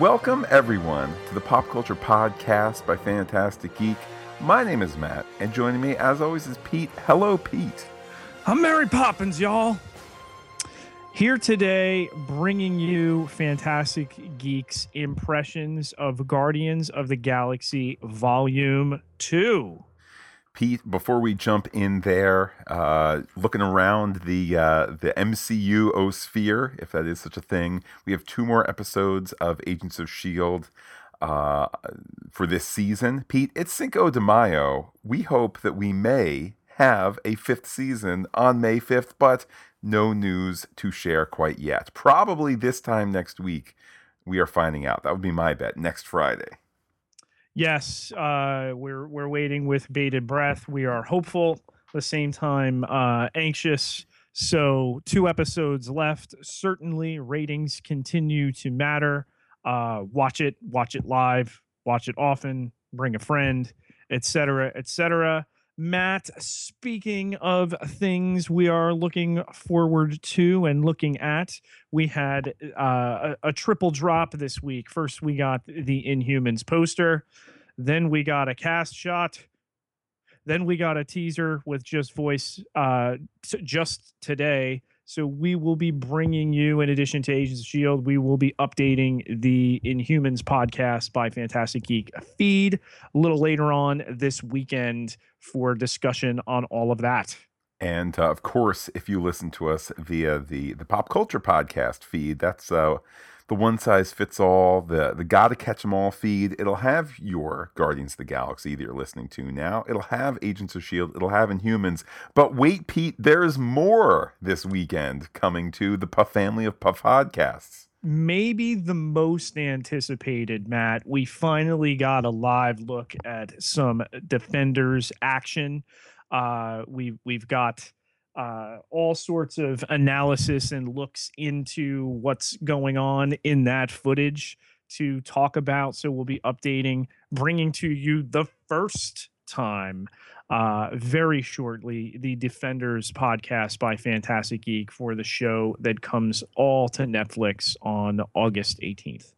Welcome, everyone, to the Pop Culture Podcast by Phantastic Geek. My name is Matt, and joining me, as always, is Pete. Hello, Pete. I'm Mary Poppins, y'all. Here today, bringing you Phantastic Geeks impressions of Guardians of the Galaxy Volume 2. Pete, before we jump in there, uh, looking around the uh, the MCU osphere, if that is such a thing, we have two more episodes of Agents of Shield uh, for this season. Pete, it's Cinco de Mayo. We hope that we may have a fifth season on May fifth, but no news to share quite yet. Probably this time next week, we are finding out. That would be my bet. Next Friday. Yes, uh, we're we're waiting with bated breath. We are hopeful, at the same time uh, anxious. So two episodes left. Certainly, ratings continue to matter. Uh, watch it, watch it live, watch it often. Bring a friend, etc., etc. Matt, speaking of things we are looking forward to and looking at, we had uh, a, a, triple drop this week. First, we got the Inhumans poster, then we got a cast shot, then we got a teaser with just voice uh, t- just today so we will be bringing you, in addition to Agents of Shield, we will be updating the Inhumans podcast by Phantastic Geek feed a little later on this weekend for discussion on all of that. And uh, of course, if you listen to us via the the pop culture podcast feed, that's uh, the one size fits all, the the gotta catch them all feed. It'll have your Guardians of the Galaxy that you're listening to now. It'll have Agents of Shield. It'll have Inhumans. But wait, Pete, there's more this weekend coming to the Puff family of Puff podcasts. Maybe the most anticipated, Matt. We finally got a live look at some Defenders action. Uh, we've we've got uh, all sorts of analysis and looks into what's going on in that footage to talk about. So we'll be updating, bringing to you the first time uh, very shortly the Defenders podcast by Phantastic Geek for the show that comes all to Netflix on August 18th.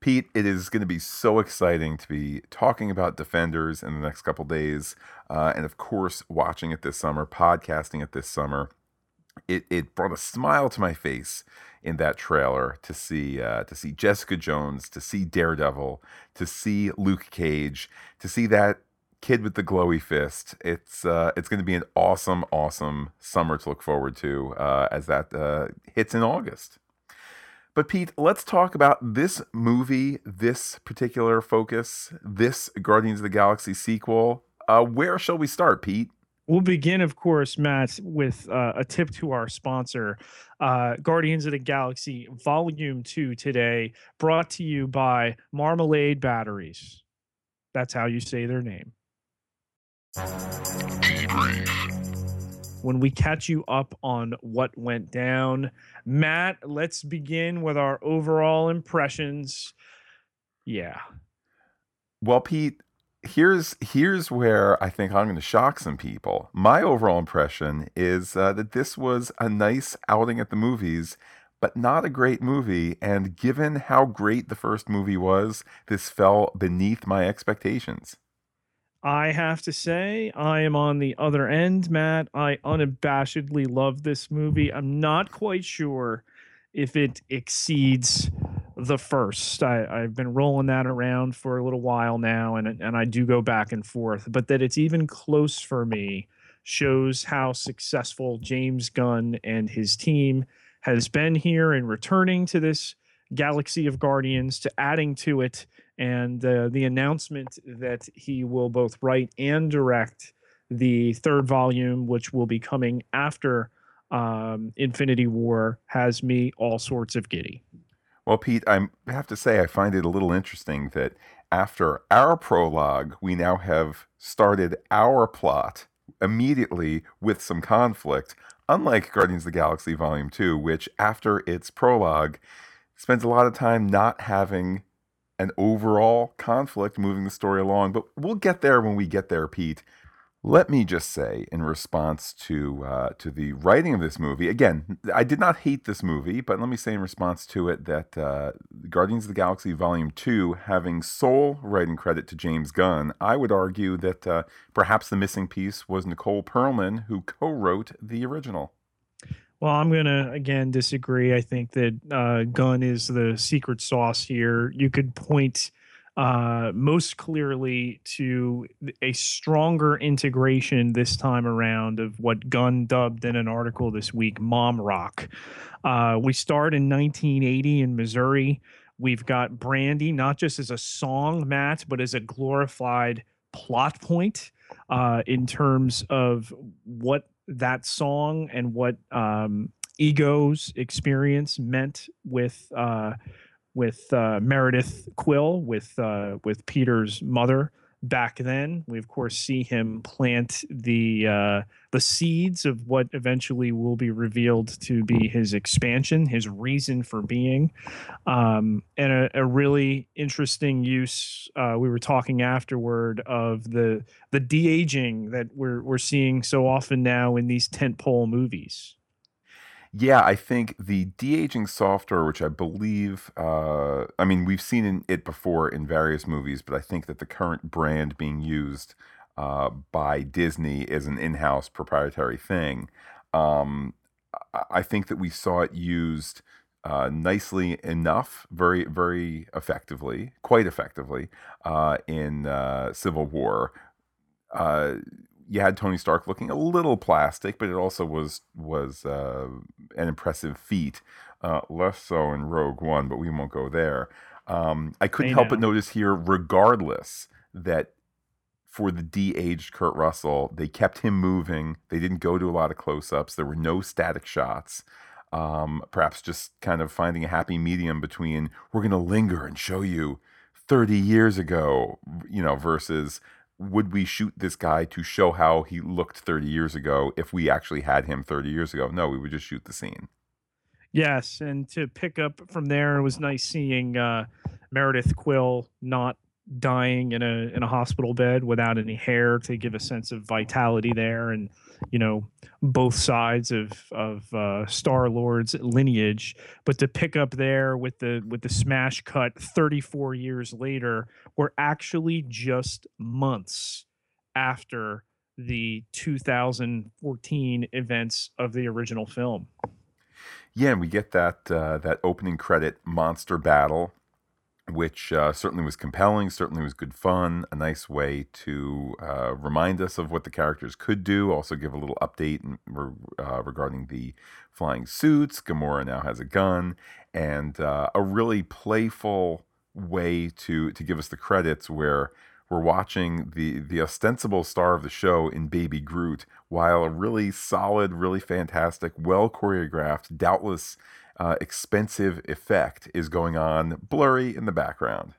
Pete, it is going to be so exciting to be talking about Defenders in the next couple days, uh, and of course, watching it this summer, podcasting it this summer. It it brought a smile to my face in that trailer to see uh, to see Jessica Jones, to see Daredevil, to see Luke Cage, to see that kid with the glowy fist. It's uh, it's going to be an awesome, awesome summer to look forward to uh, as that uh, hits in August. But Pete, let's talk about this movie, this particular focus, this Guardians of the Galaxy sequel. Uh, where shall we start, Pete? We'll begin, of course, Matt, with uh, a tip to our sponsor, uh, Guardians of the Galaxy Volume 2 today, brought to you by Marmalade Batteries. That's how you say their name when we catch you up on what went down. Matt, let's begin with our overall impressions. Yeah. Well, Pete, here's here's where I think I'm going to shock some people. My overall impression is uh, that this was a nice outing at the movies, but not a great movie. And given how great the first movie was, this fell beneath my expectations. I have to say, I am on the other end, Matt. I unabashedly love this movie. I'm not quite sure if it exceeds the first. I, have been rolling that around for a little while now, and and I do go back and forth. But that it's even close for me shows how successful James Gunn and his team has been here in returning to this galaxy of Guardians, to adding to it and uh, the announcement that he will both write and direct the third volume, which will be coming after um, Infinity War, has me all sorts of giddy. Well, Pete, I have to say, I find it a little interesting that after our prologue, we now have started our plot immediately with some conflict, unlike Guardians of the Galaxy Volume 2, which after its prologue spends a lot of time not having an overall conflict moving the story along. But we'll get there when we get there, Pete. Let me just say, in response to uh, to the writing of this movie, again, I did not hate this movie, but let me say in response to it that uh, Guardians of the Galaxy Volume Two, having sole writing credit to James Gunn, I would argue that uh, perhaps the missing piece was Nicole Perlman, who co-wrote the original. Well, I'm gonna again disagree. I think that uh, Gunn is the secret sauce here. You could point uh, most clearly to a stronger integration this time around of what Gunn dubbed in an article this week mom rock. Uh, we start in 1980 in Missouri. We've got Brandy not just as a song, Matt, but as a glorified plot point uh, in terms of what that song and what um, Ego's experience meant with uh, with uh, Meredith Quill, with uh, with Peter's mother back then. We of course see him plant the uh, the seeds of what eventually will be revealed to be his expansion, his reason for being, um, and a, a, really interesting use. Uh, we were talking afterward of the the de aging that we're we're seeing so often now in these tentpole movies. Yeah, I think the de-aging software, which I believe, uh, I mean, we've seen in, it before in various movies, but I think that the current brand being used uh, by Disney is an in-house proprietary thing. Um, I think that we saw it used uh, nicely enough, very, very effectively, quite effectively, uh, in uh, Civil War. You had Tony Stark looking a little plastic, but it also was was uh, an impressive feat. Uh, less so in Rogue One, but we won't go there. Um, I couldn't help but notice here, regardless, that for the de-aged Kurt Russell, they kept him moving. They didn't go to a lot of close-ups. There were no static shots. Um, perhaps just kind of finding a happy medium between we're going to linger and show you 30 years ago, you know, versus would we shoot this guy to show how he looked 30 years ago if we actually had him 30 years ago? No, we would just shoot the scene. Yes, and to pick up from there, it was nice seeing uh, Meredith Quill not dying in a in a hospital bed without any hair to give a sense of vitality there, and you know both sides of of uh, Star Lord's lineage. But to pick up there with the with the smash cut 34 years later, we're actually just months after the 2014 events of the original film. Yeah, and we get that uh, that opening credit monster battle which uh, certainly was compelling, certainly was good fun, a nice way to uh, remind us of what the characters could do, also give a little update in, uh, regarding the flying suits. Gamora now has a gun, and uh, a really playful way to to give us the credits where we're watching the the ostensible star of the show in Baby Groot, while a really solid, really fantastic, well choreographed, doubtless uh, expensive effect is going on blurry in the background.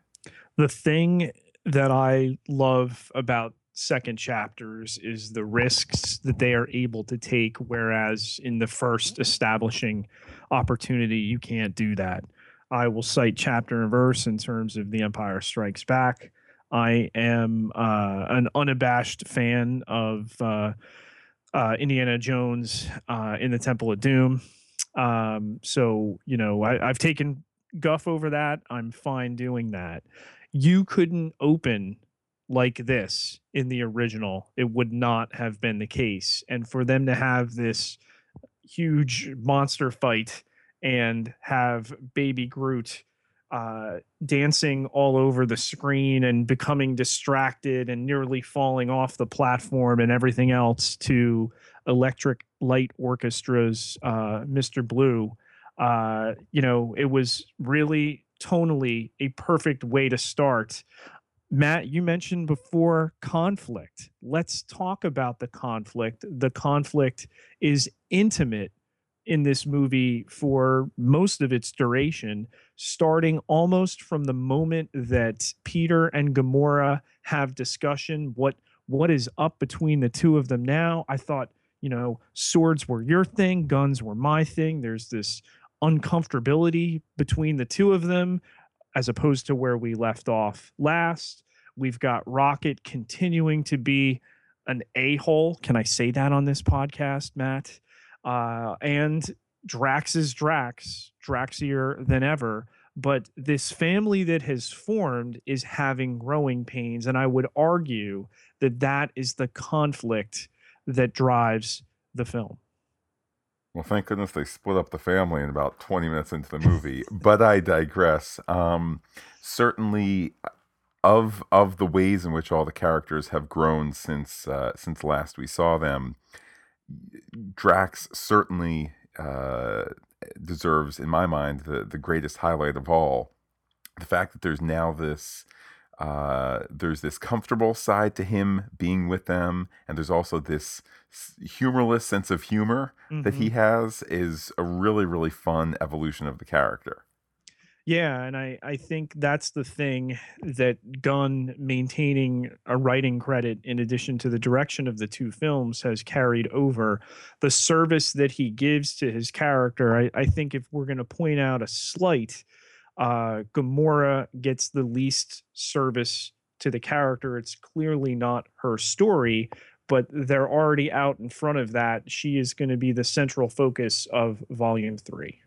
The thing that I love about second chapters is the risks that they are able to take, whereas in the first establishing opportunity, you can't do that. I will cite chapter and verse in terms of The Empire Strikes Back. I am uh, an unabashed fan of uh, uh, Indiana Jones uh, in the Temple of Doom. Um, so you know, I, I've taken guff over that. I'm fine doing that. You couldn't open like this in the original. It would not have been the case. And for them to have this huge monster fight and have baby Groot uh, dancing all over the screen and becoming distracted and nearly falling off the platform and everything else to Electric Light Orchestra's uh, Mr. Blue. Uh, you know, it was really tonally a perfect way to start. Matt, you mentioned before conflict. Let's talk about the conflict. The conflict is intimate in this movie for most of its duration, starting almost from the moment that Peter and Gamora have discussion. What what is up between the two of them now? I thought you know, swords were your thing, guns were my thing. There's this uncomfortability between the two of them as opposed to where we left off last. We've got Rocket continuing to be an a hole. Can I say that on this podcast, Matt? Uh, and Drax is Drax, Draxier than ever. But this family that has formed is having growing pains. And I would argue that that is the conflict that drives the film. Well, thank goodness they split up the family in about 20 minutes into the movie. but I digress. Um, certainly, of of the ways in which all the characters have grown since uh, since last we saw them, Drax certainly uh, deserves, in my mind, the the greatest highlight of all. The fact that there's now this uh, there's this comfortable side to him being with them, and there's also this humorless sense of humor mm-hmm. that he mm-hmm. has is a really really fun evolution of the character. Yeah, and I I think that's the thing that Gunn maintaining a writing credit in addition to the direction of the two films has carried over the service that he gives to his character. I, I think if we're going to point out a slight uh, Gamora gets the least service to the character. It's clearly not her story, but they're already out in front of that. She is going to be the central focus of Volume 3.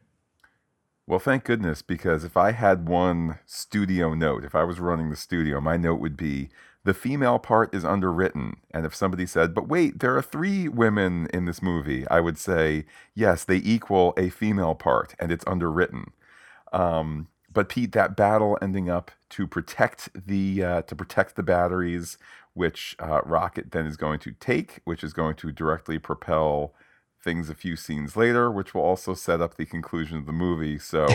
Well, thank goodness, because if I had one studio note, if I was running the studio, my note would be the female part is underwritten. And if somebody said, but wait, there are three women in this movie, I would say, yes, they equal a female part and it's underwritten. Um, but Pete, that battle ending up to protect the uh, to protect the batteries, which uh, Rocket then is going to take, which is going to directly propel things a few scenes later, which will also set up the conclusion of the movie. So,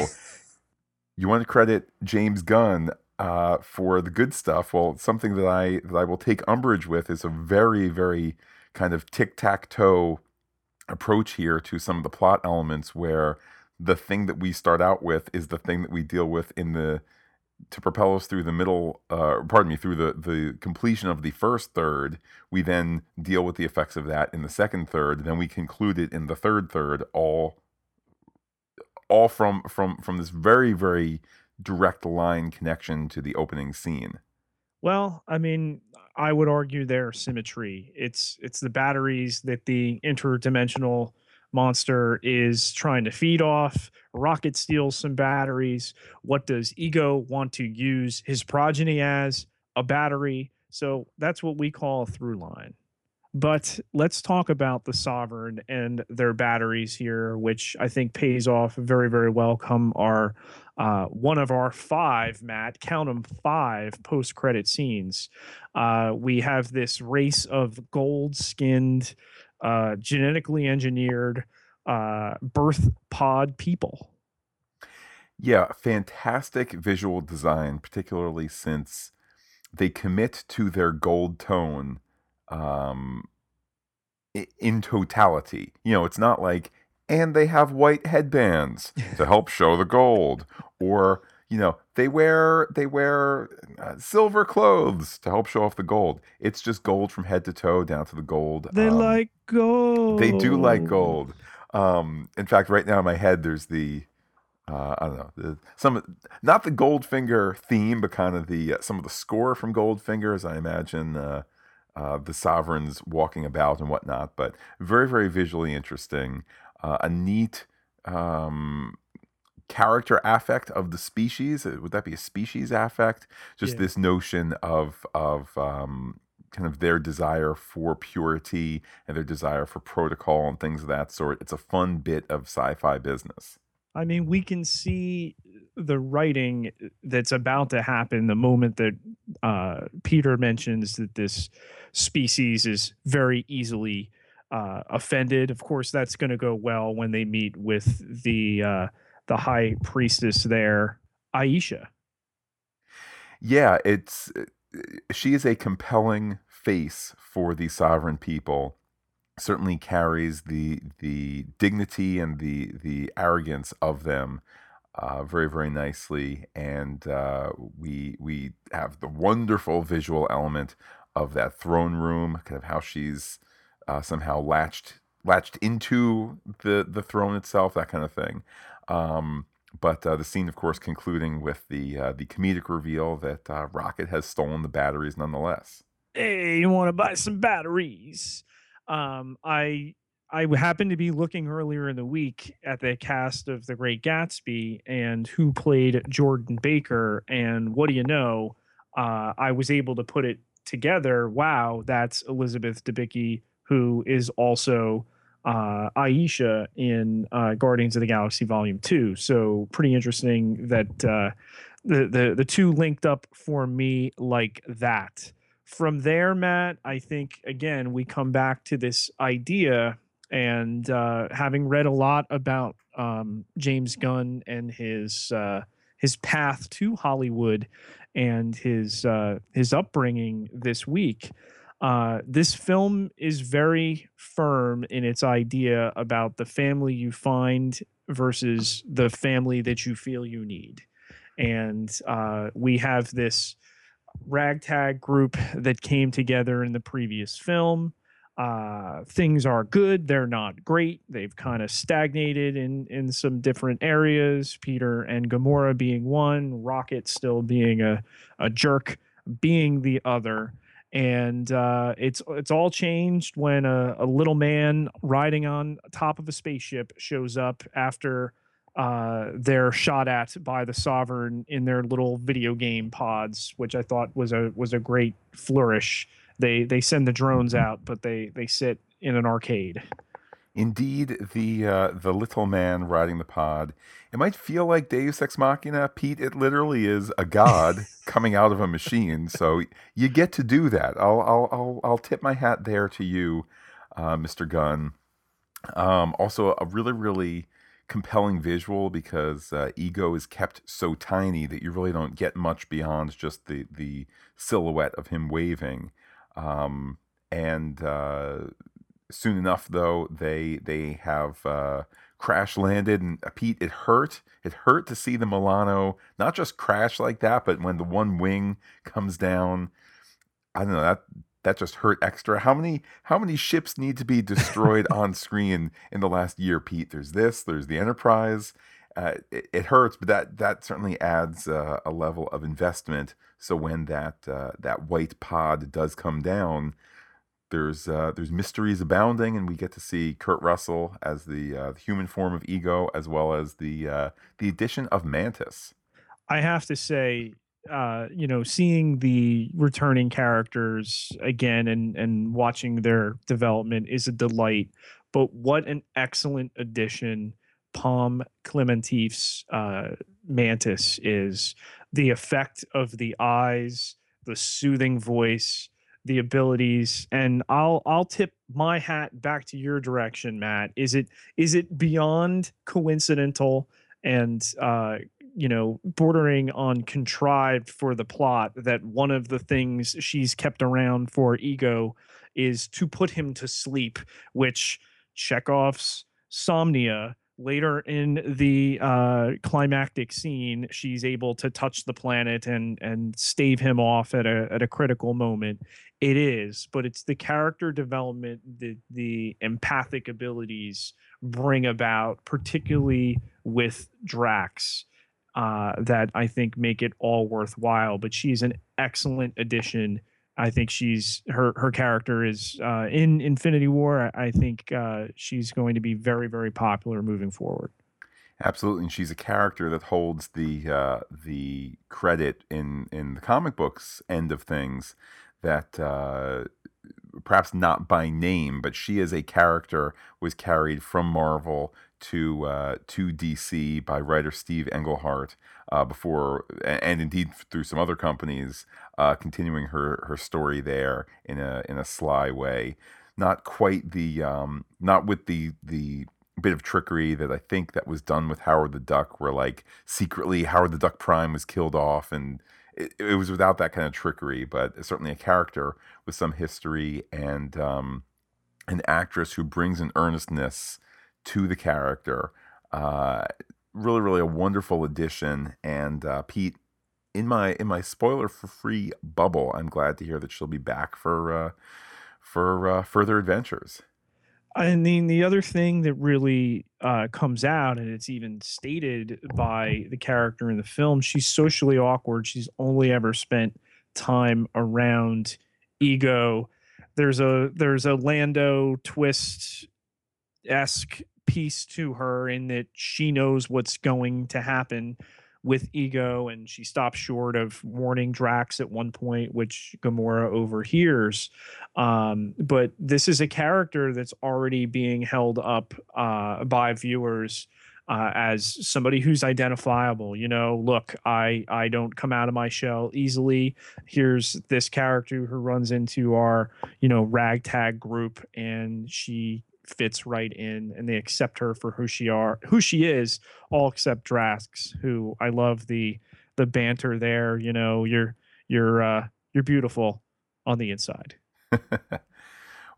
you want to credit James Gunn uh, for the good stuff. Well, something that I that I will take umbrage with is a very very kind of tic tac toe approach here to some of the plot elements where the thing that we start out with is the thing that we deal with in the to propel us through the middle uh, pardon me through the the completion of the first third we then deal with the effects of that in the second third then we conclude it in the third third all all from from from this very very direct line connection to the opening scene. Well i mean i would argue their symmetry. It's it's the batteries that the interdimensional monster is trying to feed off. Rocket steals some batteries. What does Ego want to use his progeny as? A battery. So that's what we call a through line. But let's talk about the Sovereign and their batteries here, which I think pays off very, very well. Come our uh, one of our five, Matt, count them five post credit scenes. Uh, we have this race of gold skinned uh, genetically engineered uh, birth pod people. Yeah, fantastic visual design, particularly since they commit to their gold tone um, in totality. You know, it's not like, and they have white headbands to help show the gold, or you know they wear they wear uh, silver clothes to help show off the gold it's just gold from head to toe down to the gold they um, like gold they do like gold um, in fact right now in my head there's the uh, I don't know the, some not the Goldfinger theme, but kind of the uh, some of the score from Goldfinger, as I imagine uh, uh, the sovereigns walking about and whatnot. But very very visually interesting, uh, a neat um, character affect of the species. Uh, would that be a species affect? Just yeah. this notion of of um, kind of their desire for purity and their desire for protocol and things of that sort. It's a fun bit of sci-fi business. I mean, we can see the writing that's about to happen the moment that uh, Peter mentions that this species is very easily uh, offended. Of course, that's going to go well when they meet with the uh, the high priestess there, Ayesha. Yeah, it's she is a compelling face for the sovereign people. Certainly carries the the dignity and the the arrogance of them uh, very very nicely, and uh, we we have the wonderful visual element of that throne room, kind of how she's uh, somehow latched latched into the the throne itself, that kind of thing. Um, but uh, the scene, of course, concluding with the uh, the comedic reveal that uh, Rocket has stolen the batteries, nonetheless. hey, you want to buy some batteries? Um, I I happened to be looking earlier in the week at the cast of The Great Gatsby and who played Jordan Baker, and what do you know? Uh, I was able to put it together. Wow, that's Elizabeth Debicki, who is also uh, Ayesha in uh, Guardians of the Galaxy Volume Two. So pretty interesting that uh, the the the two linked up for me like that. From there, Matt, I think again we come back to this idea, and uh, having read a lot about um, James Gunn and his uh, his path to Hollywood and his uh, his upbringing this week. Uh, this film is very firm in its idea about the family you find versus the family that you feel you need. And uh, we have this ragtag group that came together in the previous film. Uh, things are good, they're not great. They've kind of stagnated in in some different areas. Peter and Gamora being one, Rocket still being a a jerk, being the other and uh, it's it's all changed when a, a, little man riding on top of a spaceship shows up after uh, they're shot at by the sovereign in their little video game pods, which I thought was a was a great flourish. They they send the drones out, but they they sit in an arcade. Indeed, the uh, the little man riding the pod. It might feel like Deus Ex Machina, Pete. It literally is a god coming out of a machine. So you get to do that. I'll I'll I'll, I'll tip my hat there to you, uh, Mr. Gunn. Um, also, a really really compelling visual because uh, Ego is kept so tiny that you really don't get much beyond just the the silhouette of him waving. Um, and uh, soon enough, though, they they have uh, crash landed, and uh, Pete, it hurt. It hurt to see the Milano not just crash like that, but when the one wing comes down, I don't know that that just hurt extra. How many how many ships need to be destroyed on screen in the last year, Pete? There's this. There's the Enterprise. Uh, it, it, hurts, but that that certainly adds uh, a level of investment. So when that uh, that white pod does come down, there's uh, there's mysteries abounding, and we get to see Kurt Russell as the, uh, the human form of Ego, as well as the uh, the addition of Mantis. I have to say, uh, you know, seeing the returning characters again and and watching their development is a delight. But what an excellent addition Pom Klementieff's uh, Mantis is. The effect of the eyes, the soothing voice the abilities and I'll I'll tip my hat back to your direction Matt. Is it is it beyond coincidental and uh you know bordering on contrived for the plot that one of the things she's kept around for ego is to put him to sleep which Chekhov's Somnia later in the uh, climactic scene, she's able to touch the planet and and stave him off at a at a critical moment. It is, but it's the character development, the the empathic abilities bring about, particularly with Drax, uh, that I think make it all worthwhile. But she's an excellent addition I think she's her her character is uh, in Infinity War. I think uh, she's going to be very very popular moving forward. Absolutely, and she's a character that holds the uh, the credit in in the comic books end of things. That uh, perhaps not by name, but she as a character was carried from Marvel to uh, to DC by writer Steve Englehart uh, before, and indeed through some other companies, uh, continuing her her story there in a in a sly way. Not quite the um, not with the the bit of trickery that I think that was done with Howard the Duck, where like secretly Howard the Duck Prime was killed off, and it, it was without that kind of trickery, but certainly a character with some history and um, an actress who brings an earnestness to the character. Uh, really, really a wonderful addition. And uh, Pete, in my in my spoiler for free bubble, I'm glad to hear that she'll be back for uh, for uh, further adventures. I mean, the other thing that really uh, comes out, and it's even stated by the character in the film, she's socially awkward. She's only ever spent time around ego. There's a there's a Lando twist esque piece to her in that she knows what's going to happen with ego and she stops short of warning Drax at one point, which Gamora overhears. Um, but this is a character that's already being held up uh, by viewers. Uh, as somebody who's identifiable, you know, look, I I don't come out of my shell easily. Here's this character who runs into our, you know, ragtag group, and she fits right in and they accept her for who she are who she is all except Drax who I love the the banter there you know you're you're uh you're beautiful on the inside.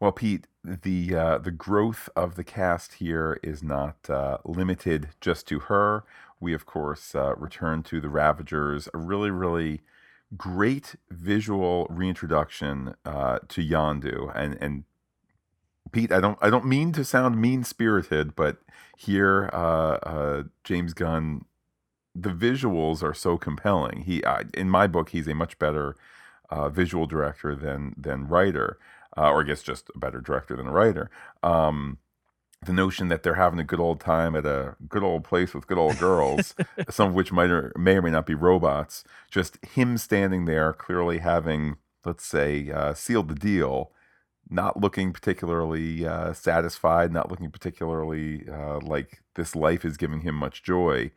Well Pete the uh the growth of the cast here is not uh limited just to her. We of course uh return to the Ravagers. A really really great visual reintroduction uh to Yondu and and Pete, I don't I don't mean to sound mean spirited, but here uh, uh, James Gunn, the visuals are so compelling. He uh, in my book he's a much better uh, visual director than than writer, uh, or I guess just a better director than a writer. Um, the notion that they're having a good old time at a good old place with good old girls, some of which might or may or may not be robots, just him standing there clearly having, let's say, uh, sealed the deal not looking particularly uh, satisfied, not looking particularly uh, like this life is giving him much joy.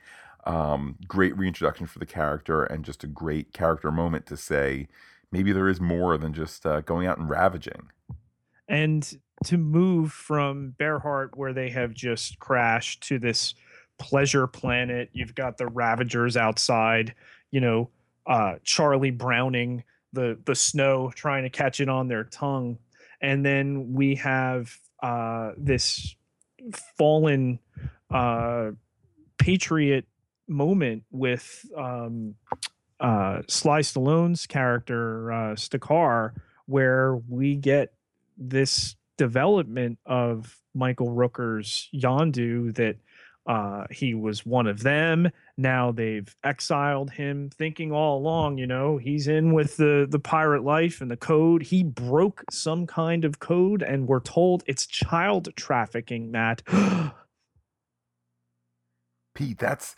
Um, great reintroduction for the character, and just a great character moment to say maybe there is more than just uh, going out and ravaging. And to move from Berhert, where they have just crashed, to this pleasure planet, you've got the Ravagers outside, you know, uh, Charlie Browning the the snow, trying to catch it on their tongue and then we have uh, this fallen uh, patriot moment with um, uh, Sly Stallone's character uh, Stakar, where we get this development of Michael Rooker's Yondu that uh, he was one of them. Now they've exiled him, thinking all along, you know, he's in with the the pirate life and the code. He broke some kind of code, and we're told it's child trafficking. Matt, Pete, that's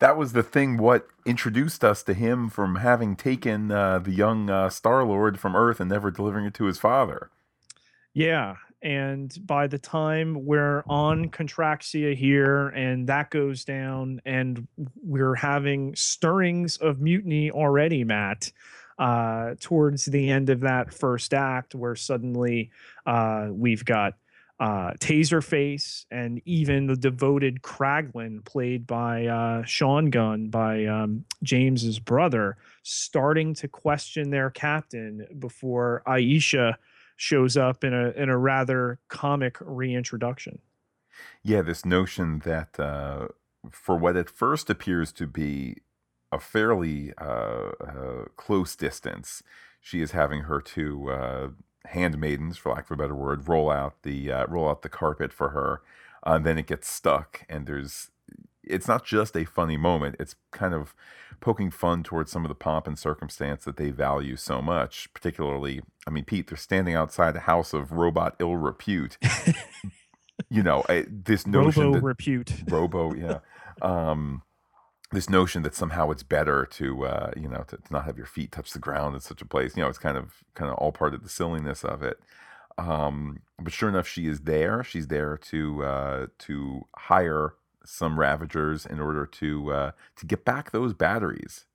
that was the thing. What introduced us to him from having taken uh, the young uh, Star Lord from Earth and never delivering it to his father. Yeah, and by the time we're on Contraxia here and that goes down and we're having stirrings of mutiny already, Matt, uh, towards the end of that first act where suddenly uh, we've got uh, Taserface and even the devoted Kraglin, played by uh, Sean Gunn, by um, James's brother, starting to question their captain before Ayesha shows up in a in a rather comic reintroduction. Yeah, this notion that uh, for what at first appears to be a fairly uh, uh, close distance, she is having her two uh, handmaidens, for lack of a better word, roll out the uh, roll out the carpet for her. Uh, then it gets stuck, and there's it's not just a funny moment; it's kind of poking fun towards some of the pomp and circumstance that they value so much. Particularly, I mean, Pete, they're standing outside a house of robot ill repute. you know, this notion Robo that, repute. Robo, yeah. um, this notion that somehow it's better to uh, you know to, to, not have your feet touch the ground in such a place you know it's kind of kind of all part of the silliness of it um, but sure enough she is there she's there to uh, to hire some Ravagers in order to uh, to get back those batteries.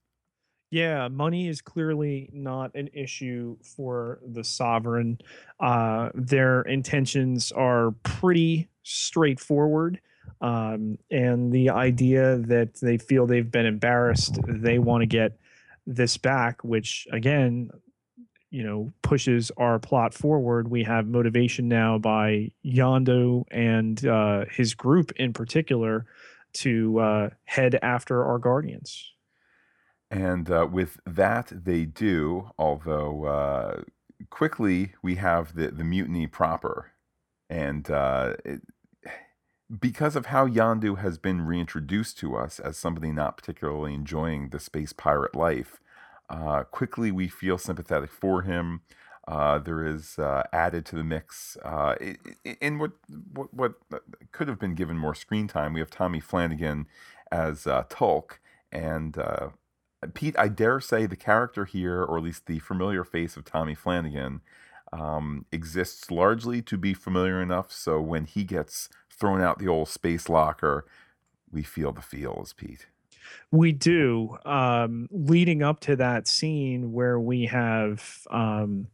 Yeah, money is clearly not an issue for the sovereign. Uh, their intentions are pretty straightforward. Um, and the idea that they feel they've been embarrassed, they want to get this back, which again, you know pushes our plot forward. We have motivation now by Yondu and uh, his group in particular to uh, head after our guardians. And uh, with that, they do. Although uh, quickly we have the the mutiny proper, and uh, it, because of how Yondu has been reintroduced to us as somebody not particularly enjoying the space pirate life, uh, quickly, we feel sympathetic for him. uh, there is uh, added to the mix uh, in what, what, what could have been given more screen time. We have Tommy Flanagan as uh, Tulk, and uh, Pete. I dare say the character here, or at least the familiar face of Tommy Flanagan, um, exists largely to be familiar enough. So when he gets thrown out the old space locker, we feel the feels, Pete. We do. Um, leading up to that scene where we have um,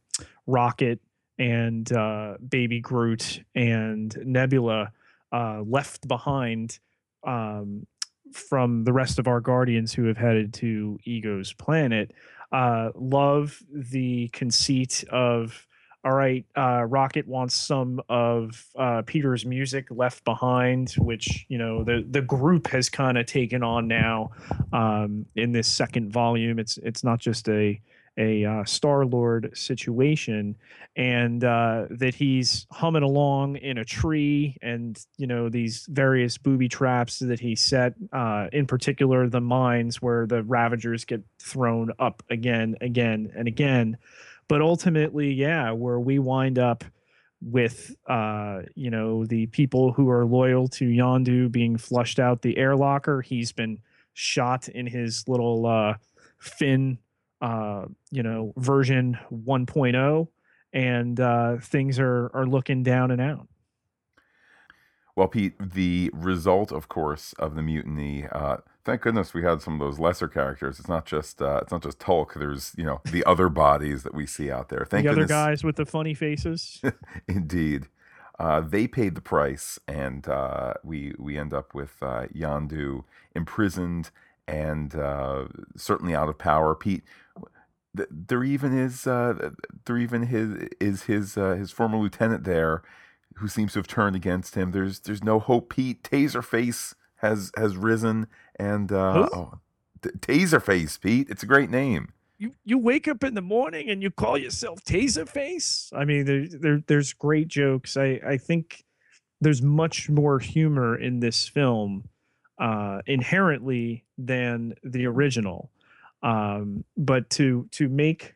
Rocket and uh, Baby Groot and Nebula uh, left behind um, from the rest of our Guardians who have headed to Ego's planet. Uh, love the conceit of all right, uh, Rocket wants some of uh, Peter's music left behind, which you know the the group has kind of taken on now um, in this second volume. It's it's not just a a uh, Star Lord situation, and uh, that he's humming along in a tree, and you know these various booby traps that he set. Uh, in particular, the mines where the Ravagers get thrown up again, again, and again. But ultimately, yeah, where we wind up with uh, you know the people who are loyal to Yondu being flushed out the air locker. He's been shot in his little uh, fin uh, you know, version 1.0, and uh, things are are looking down and out. Well, Pete, the result, of course, of the mutiny. Uh, thank goodness we had some of those lesser characters. It's not just uh, it's not just Tulk. There's you know the other bodies that we see out there. Thank the goodness. other guys with the funny faces. Indeed, uh, they paid the price, and uh, we we end up with uh, Yondu imprisoned and uh, certainly out of power. Pete, there even is uh, there even his is his uh, his former lieutenant there, who seems to have turned against him. There's there's no hope. Pete Taserface has has risen, and uh, oh, Taserface, Pete. It's a great name. You you wake up in the morning and you call yourself Taserface. I mean, there, there there's great jokes. I I think there's much more humor in this film uh, inherently than the original. Um, but to to make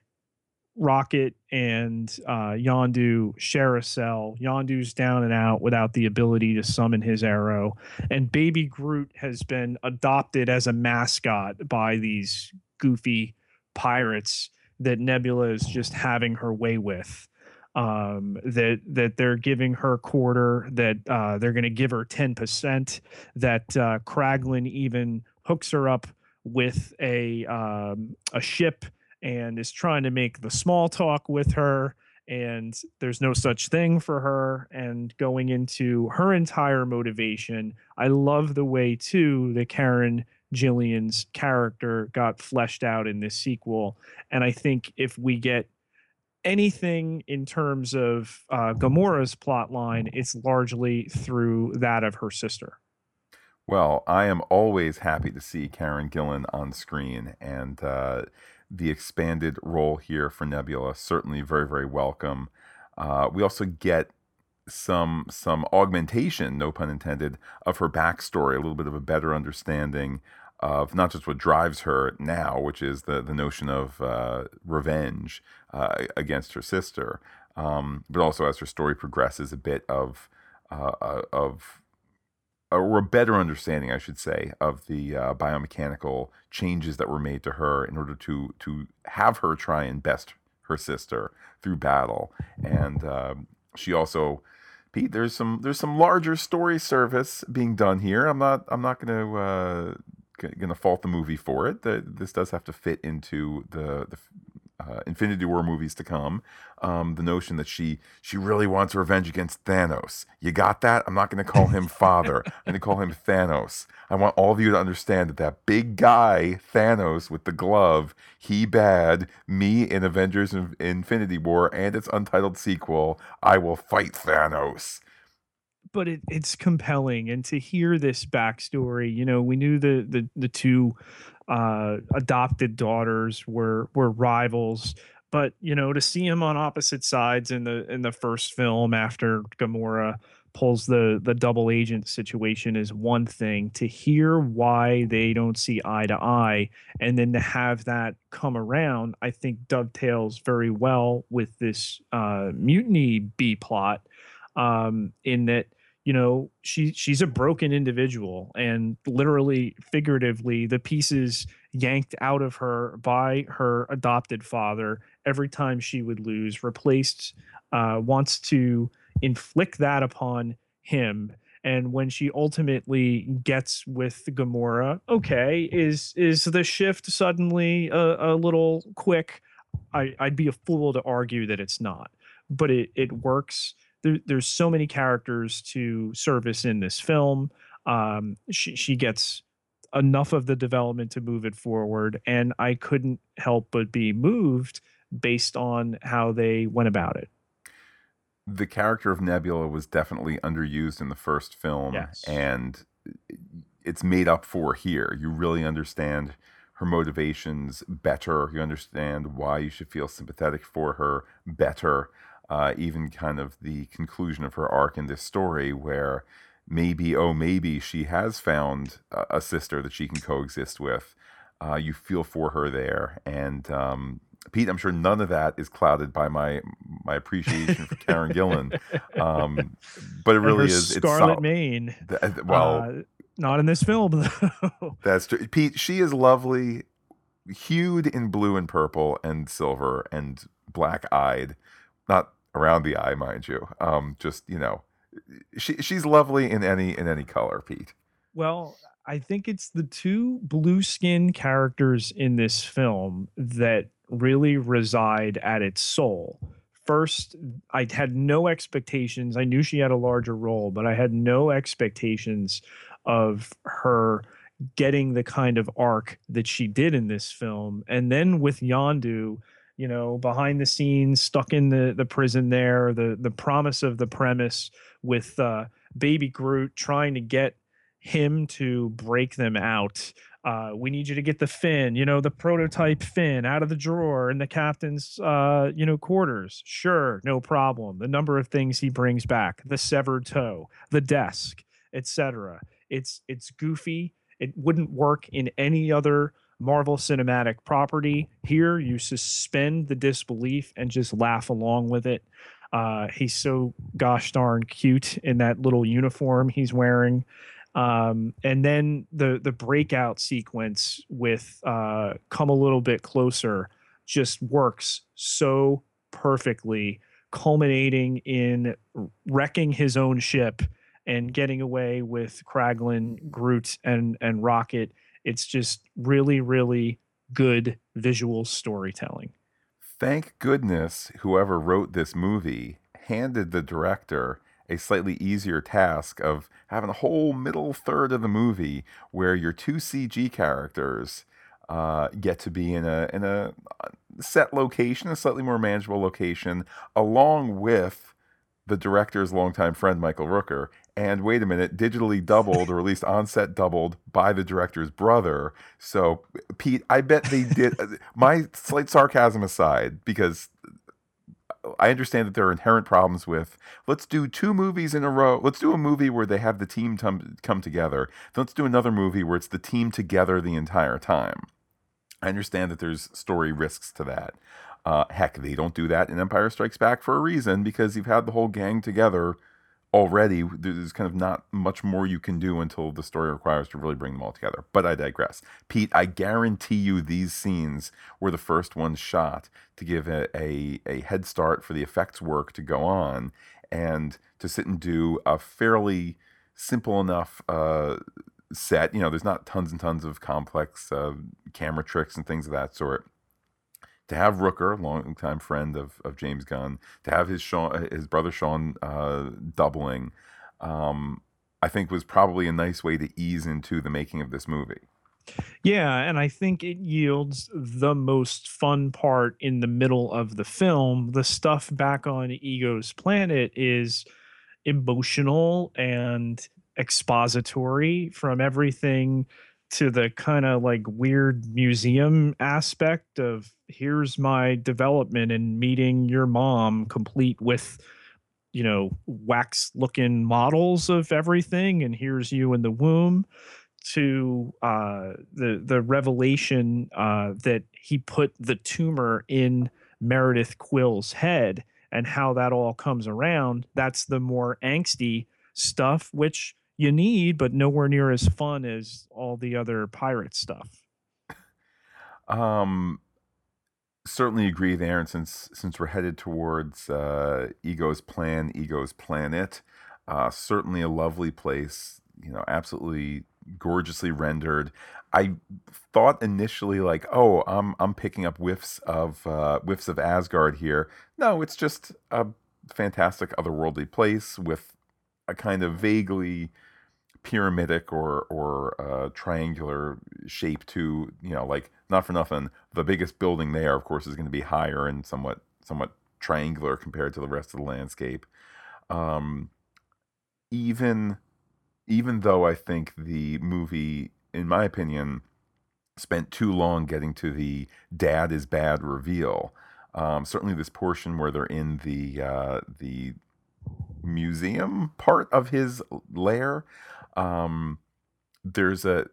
Rocket and uh, Yondu share a cell, Yondu's down and out without the ability to summon his arrow, and Baby Groot has been adopted as a mascot by these goofy pirates that Nebula is just having her way with. Um, that that they're giving her quarter, that uh, they're going to give her ten percent, that uh, Kraglin even hooks her up with a um, a ship and is trying to make the small talk with her and there's no such thing for her and going into her entire motivation. I love the way too that karen gillan's character got fleshed out in this sequel and i think if we get anything in terms of uh, gamora's plot line it's largely through that of her sister. Well, I am always happy to see Karen Gillan on screen, and uh, the expanded role here for Nebula certainly very, very welcome. Uh, we also get some some augmentation, no pun intended, of her backstory, a little bit of a better understanding of not just what drives her now, which is the the notion of uh, revenge uh, against her sister, um, but also as her story progresses, a bit of uh, uh, of or a better understanding, I should say, of the uh, biomechanical changes that were made to her in order to to have her try and best her sister through battle. And uh, she also, Pete, there's some there's some larger story service being done here. I'm not I'm not going to uh, going to fault the movie for it. The, this does have to fit into the the uh, Infinity War movies to come, um, the notion that she she really wants revenge against Thanos. You got that? I'm not going to call him father. I'm going to call him Thanos. I want all of you to understand that that big guy Thanos with the glove, he bad. Me in Avengers Infinity War and its untitled sequel, I will fight Thanos but it, it's compelling and to hear this backstory you know we knew the the, the two uh, adopted daughters were were rivals. But you know, to see him on opposite sides in the in the first film after Gamora pulls the the double agent situation is one thing to hear why they don't see eye to eye and then to have that come around i think dovetails very well with this uh, mutiny b plot um, in that you know she she's a broken individual and literally figuratively the pieces yanked out of her by her adopted father every time she would lose replaced uh, wants to inflict that upon him and when she ultimately gets with Gamora, okay, is is the shift suddenly a, a little quick? I, I'd be a fool to argue that it's not, but it it works. There, there's so many characters to service in this film. Um, she she gets enough of the development to move it forward, and I couldn't help but be moved based on how they went about it the character of Nebula was definitely underused in the first film, yes. and it's made up for here. You really understand her motivations better. You understand why you should feel sympathetic for her better. Uh, even kind of the conclusion of her arc in this story, where maybe, oh, maybe she has found a, sister that she can coexist with. Uh, you feel for her there, and um, Pete, I'm sure none of that is clouded by my my appreciation for Karen Gillan, um, but it really is. Scarlet Mane. well, uh, not in this film though. That's true. Pete, she is lovely, hued in blue and purple and silver and black eyed, not around the eye, mind you. Um, just you know, she she's lovely in any in any color, Pete. Well, I think it's the two blue skin characters in this film that really reside at its soul. First, I had no expectations. I knew she had a larger role, but I had no expectations of her getting the kind of arc that she did in this film. And then with Yondu, you know, behind the scenes, stuck in the the prison there, the the promise of the premise with uh, Baby Groot trying to get him to break them out uh, we need you to get the fin, you know, the prototype fin out of the drawer in the captain's, uh, you know, quarters. Sure, no problem. The number of things he brings back, the severed toe, the desk, etc. It's it's goofy. It wouldn't work in any other Marvel cinematic property. Here, you suspend the disbelief and just laugh along with it. Uh, he's so gosh darn cute in that little uniform he's wearing. Um, and then the the breakout sequence with uh, "Come a Little Bit Closer" just works so perfectly, culminating in wrecking his own ship and getting away with Kraglin, Groot, and and Rocket. It's just really, really good visual storytelling. Thank goodness whoever wrote this movie handed the director a slightly easier task of having a whole middle third of the movie where your two CG characters uh, get to be in a in a set location, a slightly more manageable location, along with the director's longtime friend Michael Rooker. And wait a minute, digitally doubled or at least on set doubled by the director's brother. So, Pete, I bet they did. my slight sarcasm aside, because I understand that there are inherent problems with let's do two movies in a row. Let's do a movie where they have the team come, come together. Let's do another movie where it's the team together the entire time. I understand that there's story risks to that. Uh, heck, they don't do that in Empire Strikes Back for a reason because you've had the whole gang together already there's kind of not much more you can do until the story requires to really bring them all together. But I digress. Pete, I guarantee you these scenes were the first ones shot to give a, a, a head start for the effects work to go on and to sit and do a fairly simple enough uh, set. You know, there's not tons and tons of complex uh, camera tricks and things of that sort to have Rooker, longtime friend of, of James Gunn, to have his Sean, his brother Sean uh, doubling, um, I think was probably a nice way to ease into the making of this movie. Yeah, and I think it yields the most fun part in the middle of the film. The stuff back on Ego's planet is emotional and expository from everything to the kind of like weird museum aspect of here's my development and meeting your mom complete with you know wax looking models of everything and here's you in the womb to uh, the the revelation uh, that he put the tumor in Meredith Quill's head and how that all comes around. That's the more angsty stuff, which you need, but nowhere near as fun as all the other pirate stuff. Um, certainly agree there, and since since we're headed towards uh, Ego's plan, Ego's planet, uh, certainly a lovely place. You know, absolutely gorgeously rendered. I thought initially like, oh, I'm I'm picking up whiffs of uh, whiffs of Asgard here. No, it's just a fantastic otherworldly place with a kind of vaguely pyramidic or or uh, triangular shape to you know like not for nothing the biggest building there of course is going to be higher and somewhat somewhat triangular compared to the rest of the landscape um, even even though I think the movie, in my opinion, spent too long getting to the dad is bad reveal. Um, certainly, this portion where they're in the uh, the museum part of his lair, um, there's a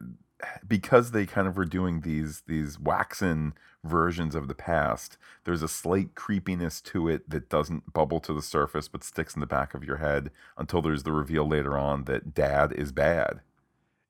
because they kind of were doing these these waxen versions of the past there's a slight creepiness to it that doesn't bubble to the surface but sticks in the back of your head until there's the reveal later on that dad is bad.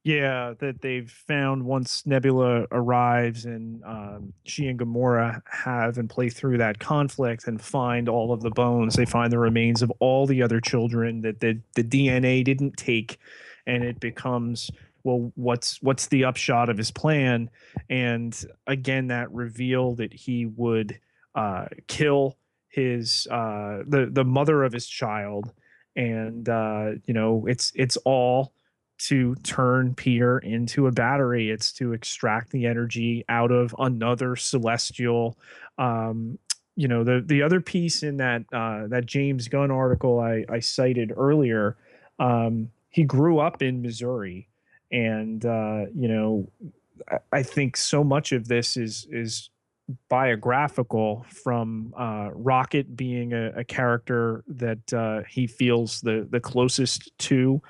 Yeah that they've found once nebula arrives and um, she and gamora have and play through that conflict and find all of the bones they find the remains of all the other children that the, the dna didn't take and it becomes well what's what's the upshot of his plan and again that reveal that he would uh, kill his uh, the the mother of his child and uh, you know it's it's all to turn Peter into a battery. It's to extract the energy out of another celestial. Um, you know the the other piece in that uh, that James Gunn article I, I cited earlier. Um, he grew up in Missouri, and uh, you know I, I think so much of this is is biographical from uh, Rocket being a, a character that uh, he feels the the closest to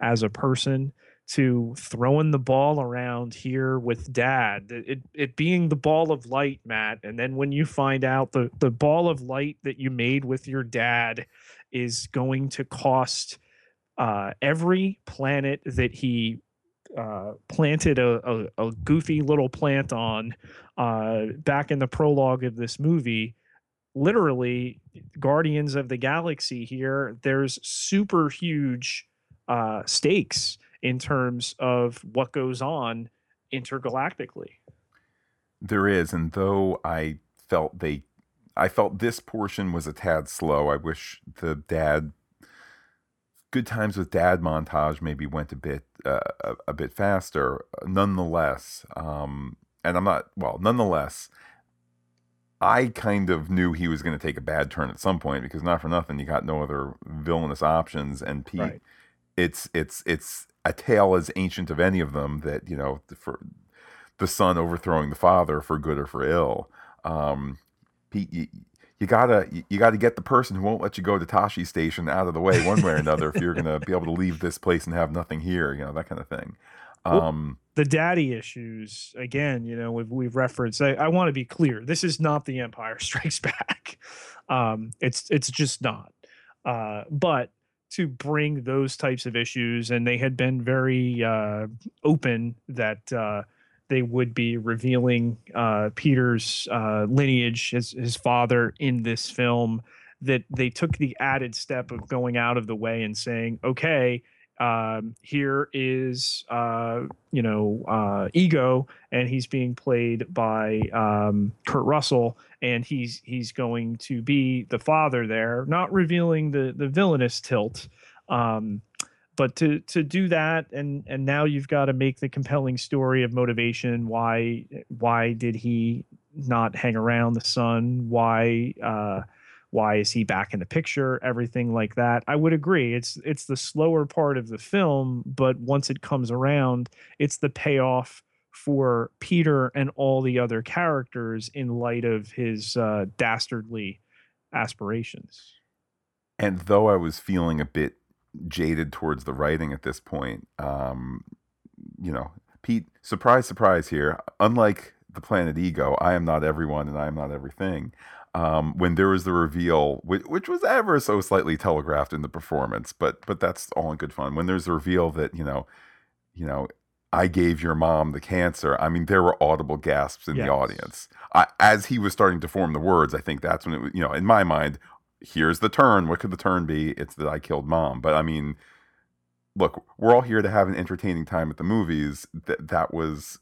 as a person to throwing the ball around here with dad. It, it being the ball of light matt and then when you find out the the ball of light that you made with your dad is going to cost uh, every planet that he uh, planted a, a, a, goofy little plant on uh, back in the prologue of this movie. Literally, Guardians of the Galaxy here, there's super huge uh, stakes in terms of what goes on intergalactically. There is, and though I felt they, I felt this portion was a tad slow. I wish the dad good times with dad montage maybe went a bit uh, a, a, bit faster. Nonetheless um, and i'm not well nonetheless i kind of knew he was going to take a bad turn at some point because not for nothing you got no other villainous options. And pete right. it's it's it's a tale as ancient of any of them that you know for the son overthrowing the father for good or for ill. Um, pete you, you gotta you gotta get the person who won't let you go to Tosche Station out of the way one way or another if you're gonna be able to leave this place and have nothing here, you know that kind of thing. Um, well, the daddy issues again, you know, we've, we've referenced. I, I want to be clear: this is not the Empire Strikes Back. Um, it's it's just not. Uh, but to bring those types of issues, and they had been very uh, open that. Uh, they would be revealing uh, Peter's uh, lineage, his, his father, in this film. That they took the added step of going out of the way and saying, okay, um, here is uh, you know uh, ego and he's being played by um, kurt russell and he's he's going to be the father there not revealing the the villainous tilt um, but to to do that and and now you've got to make the compelling story of motivation. Why why did he not hang around the sun? Why uh why is he back in the picture? Everything like that. I would agree it's it's the slower part of the film but once it comes around it's the payoff for peter and all the other characters in light of his uh, dastardly aspirations. And though I was feeling a bit jaded towards the writing at this point, um, you know, Pete, surprise, surprise here. Unlike the planet Ego, I am not everyone and I am not everything. Um, when there was the reveal, which, which, was ever so slightly telegraphed in the performance, but but that's all in good fun. When there's a reveal that you know, you know, I gave your mom the cancer. I mean, there were audible gasps in yes. the audience I, as he was starting to form the words. I think that's when it was, you know, in my mind, here's the turn. What could the turn be? It's that I killed mom. But I mean, look, we're all here to have an entertaining time at the movies. That that was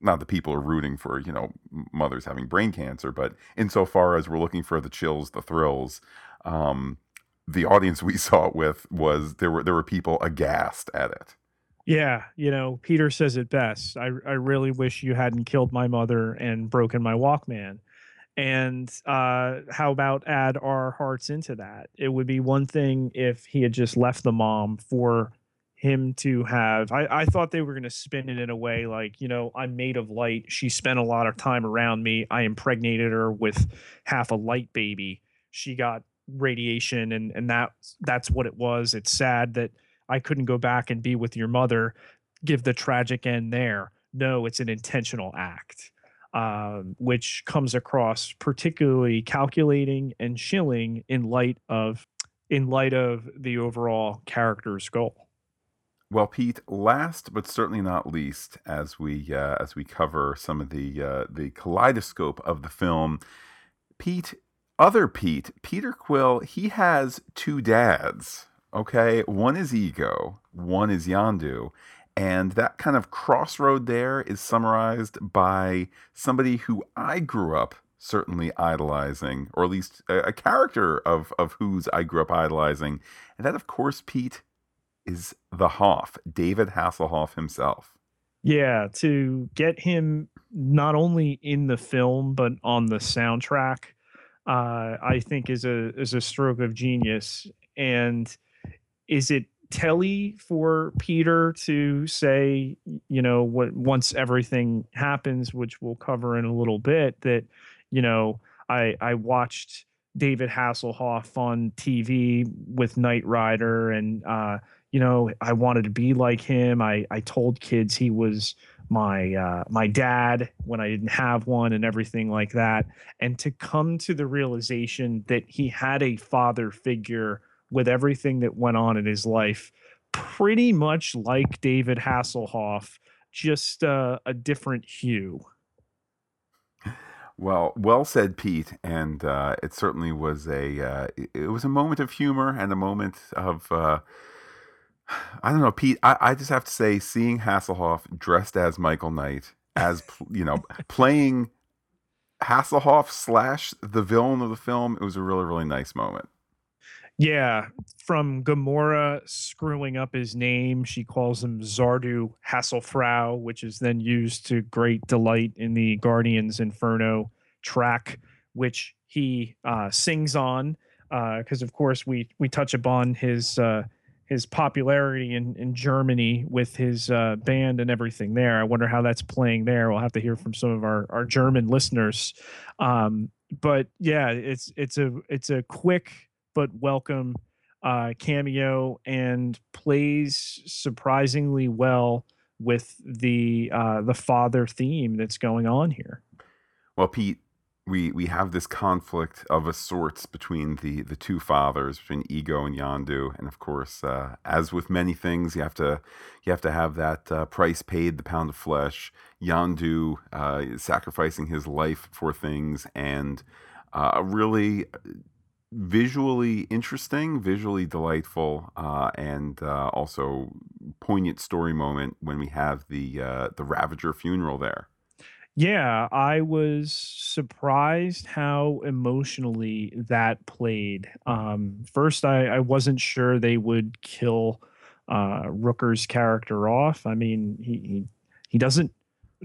not the people are rooting for you know mothers having brain cancer, but insofar as we're looking for the chills, the thrills, um, the audience we saw it with was there were there were people aghast at it. Yeah, you know, Peter says it best. I I really wish you hadn't killed my mother and broken my Walkman. And uh, how about add our hearts into that? It would be one thing if he had just left the mom for him to have. I, I thought they were going to spin it in a way like you know i'm made of light. She spent a lot of time around me. I impregnated her with half a light baby. She got radiation and and that that's what it was. It's sad that i couldn't go back and be with your mother. Give the tragic end there. No it's an intentional act um, which comes across particularly calculating and chilling in light of in light of the overall character's goal well, Pete, last but certainly not least, as we uh, as we cover some of the uh, the kaleidoscope of the film, Pete, other Pete, Peter Quill, he has two dads. Okay, one is Ego, one is Yondu, and that kind of crossroad there is summarized by somebody who I grew up certainly idolizing, or at least a, a character of of whose I grew up idolizing, and that, of course, Pete is the Hoff, David Hasselhoff himself. Yeah, to get him not only in the film but on the soundtrack, uh, I think is a is a stroke of genius. And is it telly for Peter to say, you know, what once everything happens, which we'll cover in a little bit, that you know, I I watched David Hasselhoff on TV with Knight Rider and uh, you know, I wanted to be like him. I I told kids he was my uh, my dad when I didn't have one and everything like that. And to come to the realization that he had a father figure with everything that went on in his life, pretty much like David Hasselhoff, just uh, a different hue. Well, well said, Pete. And uh, it certainly was a uh, it was a moment of humor and a moment of uh, I don't know, Pete. I, I just have to say, seeing Hasselhoff dressed as Michael Knight, as you know, playing Hasselhoff slash the villain of the film, it was a really, really nice moment. Yeah, from Gamora screwing up his name, she calls him Zardu Hasselfrau, which is then used to great delight in the Guardians Inferno track, which he uh, sings on. Because uh, of course we we touch upon his uh, his popularity in, in Germany with his uh, band and everything there. I wonder how that's playing there. We'll have to hear from some of our, our German listeners. Um, but yeah, it's it's a it's a quick but welcome uh, cameo and plays surprisingly well with the uh, the father theme that's going on here. Well, Pete, we we have this conflict of a sorts between the the two fathers between ego and yondu and of course uh, as with many things you have to you have to have that uh, price paid the pound of flesh yondu uh, sacrificing his life for things and uh, a really visually interesting visually delightful uh, and uh, also poignant story moment when we have the the ravager funeral there yeah, I was surprised how emotionally that played. Um, first, I, I wasn't sure they would kill uh, Rooker's character off. I mean, he, he he doesn't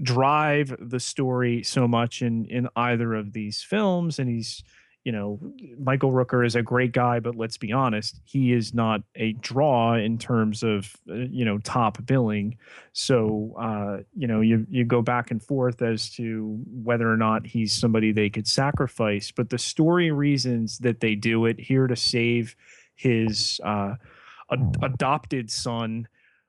drive the story so much in in either of these films, and he's you know, Michael Rooker is a great guy, but let's be honest, he is not a draw in terms of uh, you know top billing. So uh, you know, you you go back and forth as to whether or not he's somebody they could sacrifice. But the story reasons that they do it here to save his uh, ad- adopted son,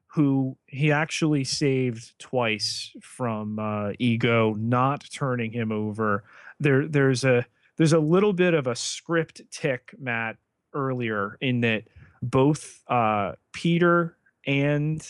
who he actually saved twice from uh, ego not turning him over. There, there's a there's a little bit of a script tick, Matt, earlier in that both uh, Peter and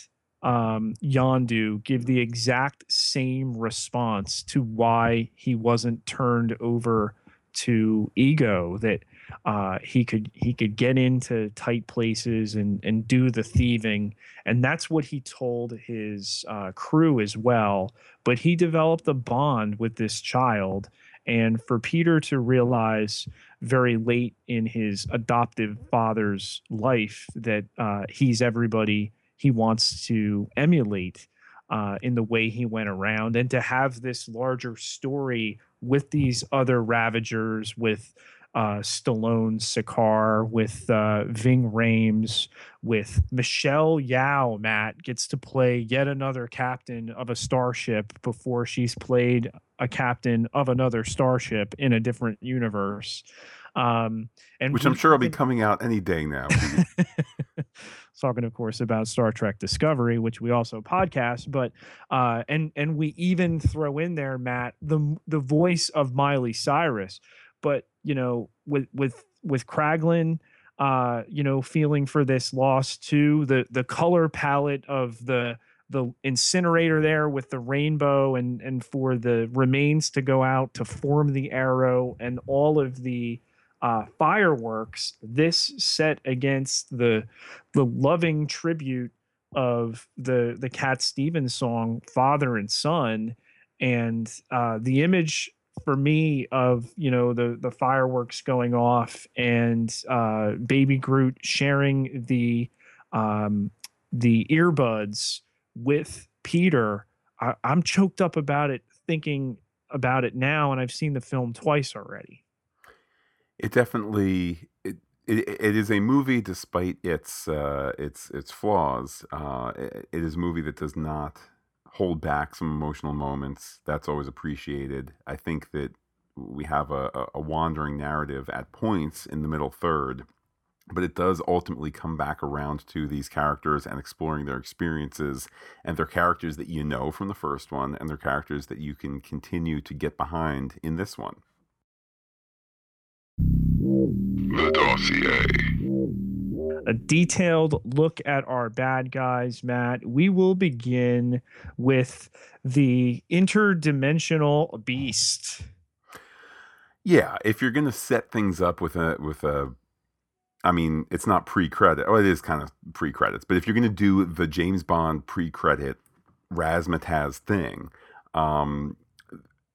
um, Yondu give the exact same response to why he wasn't turned over to ego that uh, he could he could get into tight places and and do the thieving. And that's what he told his uh, crew as well. But he developed a bond with this child and for Peter to realize very late in his adoptive father's life that uh, he's everybody he wants to emulate uh, in the way he went around, and to have this larger story with these other Ravagers, with uh, Stallone, Stakar, with uh, Ving Rhames, with Michelle Yeoh. Matt gets to play yet another captain of a starship before she's played a captain of another starship in a different universe. Um, and which I'm sure will be coming out any day now. talking, of course, about Star Trek Discovery, which we also podcast. But uh, and and we even throw in there, Matt, the the voice of Miley Cyrus. But you know, with with with Kraglin, uh, you know, feeling for this loss too. The the color palette of the the incinerator there with the rainbow and and for the remains to go out to form the arrow and all of the uh, fireworks this set against the the loving tribute of the the cat stevens song father and son and uh, the image for me of you know the the fireworks going off and uh, baby groot sharing the um, the earbuds with peter I, i'm choked up about it thinking about it now and i've seen the film twice already it definitely it, it, is a movie despite its uh, its its flaws. Uh, it, it is a movie that does not hold back some emotional moments. That's always appreciated. I think that we have a, a wandering narrative at points in the middle third, but it does ultimately come back around to these characters and exploring their experiences and their characters that you know from the first one and their characters that you can continue to get behind in this one. The dossier. A detailed look at our bad guys, Matt. We will begin with the interdimensional beast. Yeah, if you're going to set things up with a with a I mean, it's not pre-credit. Oh, it is kind of pre-credits, but if you're going to do the James Bond pre-credit razzmatazz thing, um,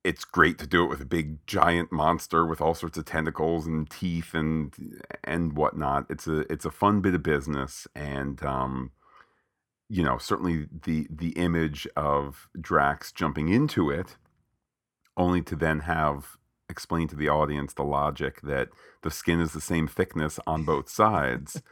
it's great to do it with a big giant monster with all sorts of tentacles and teeth and and whatnot. It's a it's a fun bit of business, and um, you know certainly the the image of Drax jumping into it, only to then have explain to the audience the logic that the skin is the same thickness on both sides.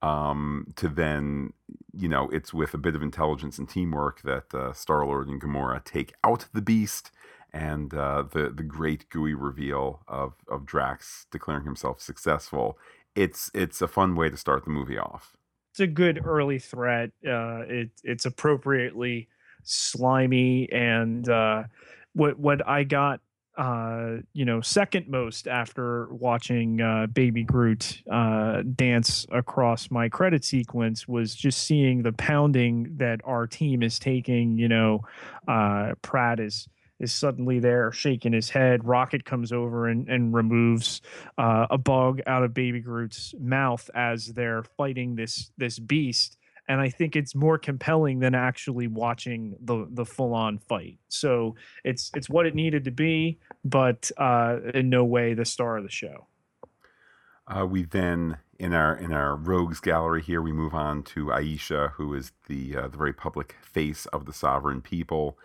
um, to then, you know, it's with a bit of intelligence and teamwork that uh, Star Lord and Gamora take out the beast and uh, the the great gooey reveal of of Drax declaring himself successful. It's it's a fun way to start the movie off. It's a good early threat. Uh, it it's appropriately slimy and uh, what what I got uh, you know, second most after watching uh, Baby Groot uh, dance across my credit sequence was just seeing the pounding that our team is taking. You know, uh, Pratt is is suddenly there shaking his head. Rocket comes over and, and removes uh, a bug out of Baby Groot's mouth as they're fighting this this beast. And I think it's more compelling than actually watching the the full on fight. So it's it's what it needed to be, but uh, in no way the star of the show. Uh, we then in our in our rogues gallery here we move on to Ayesha, who is the uh, the very public face of the sovereign people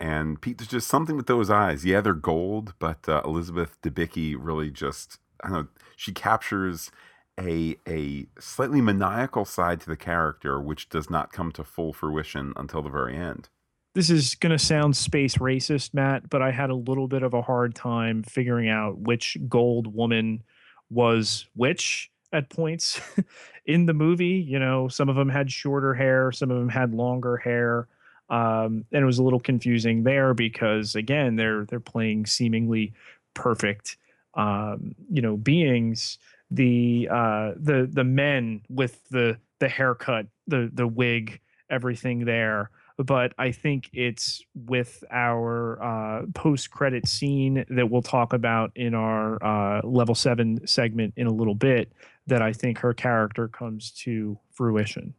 and Pete, there's just something with those eyes. Yeah, they're gold, but uh, Elizabeth Debicki really just, I don't know, she captures a a slightly maniacal side to the character, which does not come to full fruition until the very end. This is going to sound space racist, Matt, but I had a little bit of a hard time figuring out which gold woman was which. at points in the movie. You know, some of them had shorter hair, some of them had longer hair. Um, and it was a little confusing there because again, they're they're playing seemingly perfect um, you know, beings. The uh the the men with the the haircut, the the wig, everything there but I think it's with our uh, post credit scene that we'll talk about in our uh, level seven segment in a little bit that I think her character comes to fruition.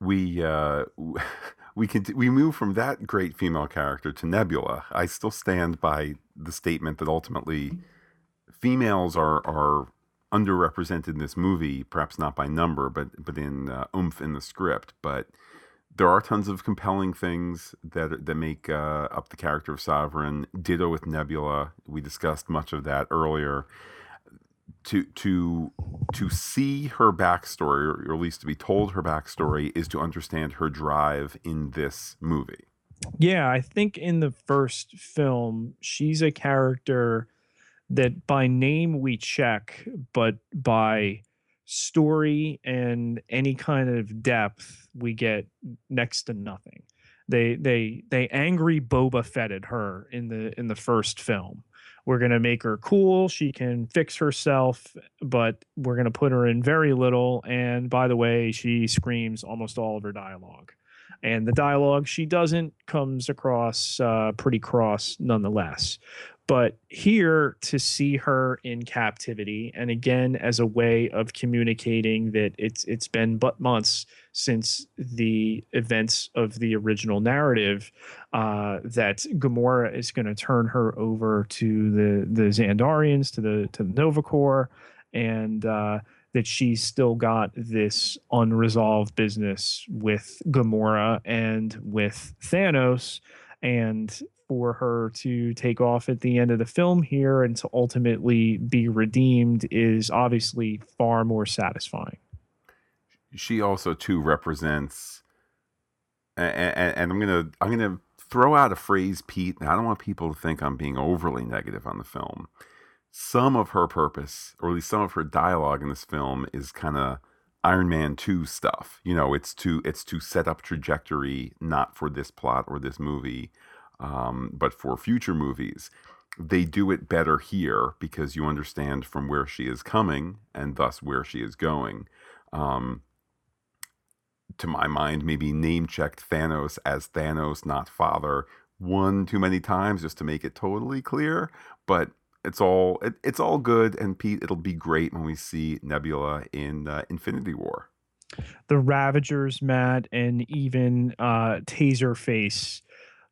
We uh, we can we move from that great female character to Nebula. I still stand by the statement that ultimately females are are underrepresented in this movie, perhaps not by number, but but in uh, oomph in the script, but there are tons of compelling things that that make uh, up the character of Sovereign. Ditto with Nebula. We discussed much of that earlier. To to to see her backstory, or at least to be told her backstory, is to understand her drive in this movie. Yeah, I think in the first film, she's a character that by name we check, but by story and any kind of depth we get next to nothing they they they angry boba fetted her in the in the first film we're going to make her cool she can fix herself but we're going to put her in very little and by the way she screams almost all of her dialogue. And the dialogue she doesn't comes across uh, pretty cross nonetheless but here to see her in captivity, and again as a way of communicating that it's it's been but months since the events of the original narrative, uh, that Gamora is going to turn her over to the the Xandarians, to the to the Nova Corps, and uh, that she's still got this unresolved business with Gamora and with Thanos, and for her to take off at the end of the film here and to ultimately be redeemed is obviously far more satisfying. She also too represents, and, and I'm gonna I'm gonna throw out a phrase, Pete. And I don't want people to think I'm being overly negative on the film. Some of her purpose, or at least some of her dialogue in this film, is kind of Iron Man 2 stuff. You know, it's to it's to set up trajectory, not for this plot or this movie um, but for future movies, they do it better here because you understand from where she is coming and thus where she is going. Um, to my mind, maybe name checked Thanos as Thanos, not father, one too many times just to make it totally clear. But it's all it, it's all good, and Pete, it'll be great when we see Nebula in uh, Infinity War. The Ravagers, Matt, and even uh, Taserface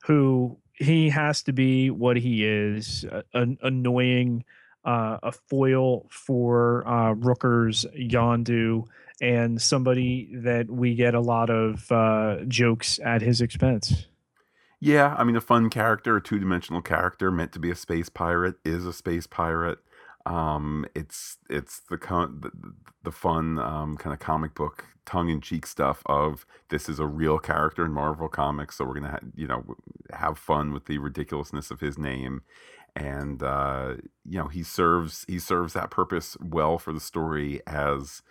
who he has to be what he is an annoying uh, a foil for uh, Rooker's Yondu and somebody that we get a lot of uh, jokes at his expense. Yeah, I mean, a fun character, a two dimensional character meant to be a space pirate, is a space pirate. Um, it's it's the the, the fun um, kind of comic book tongue in cheek stuff of this is a real character in Marvel comics, so we're gonna ha- you know have fun with the ridiculousness of his name, and uh, you know he serves he serves that purpose well for the story as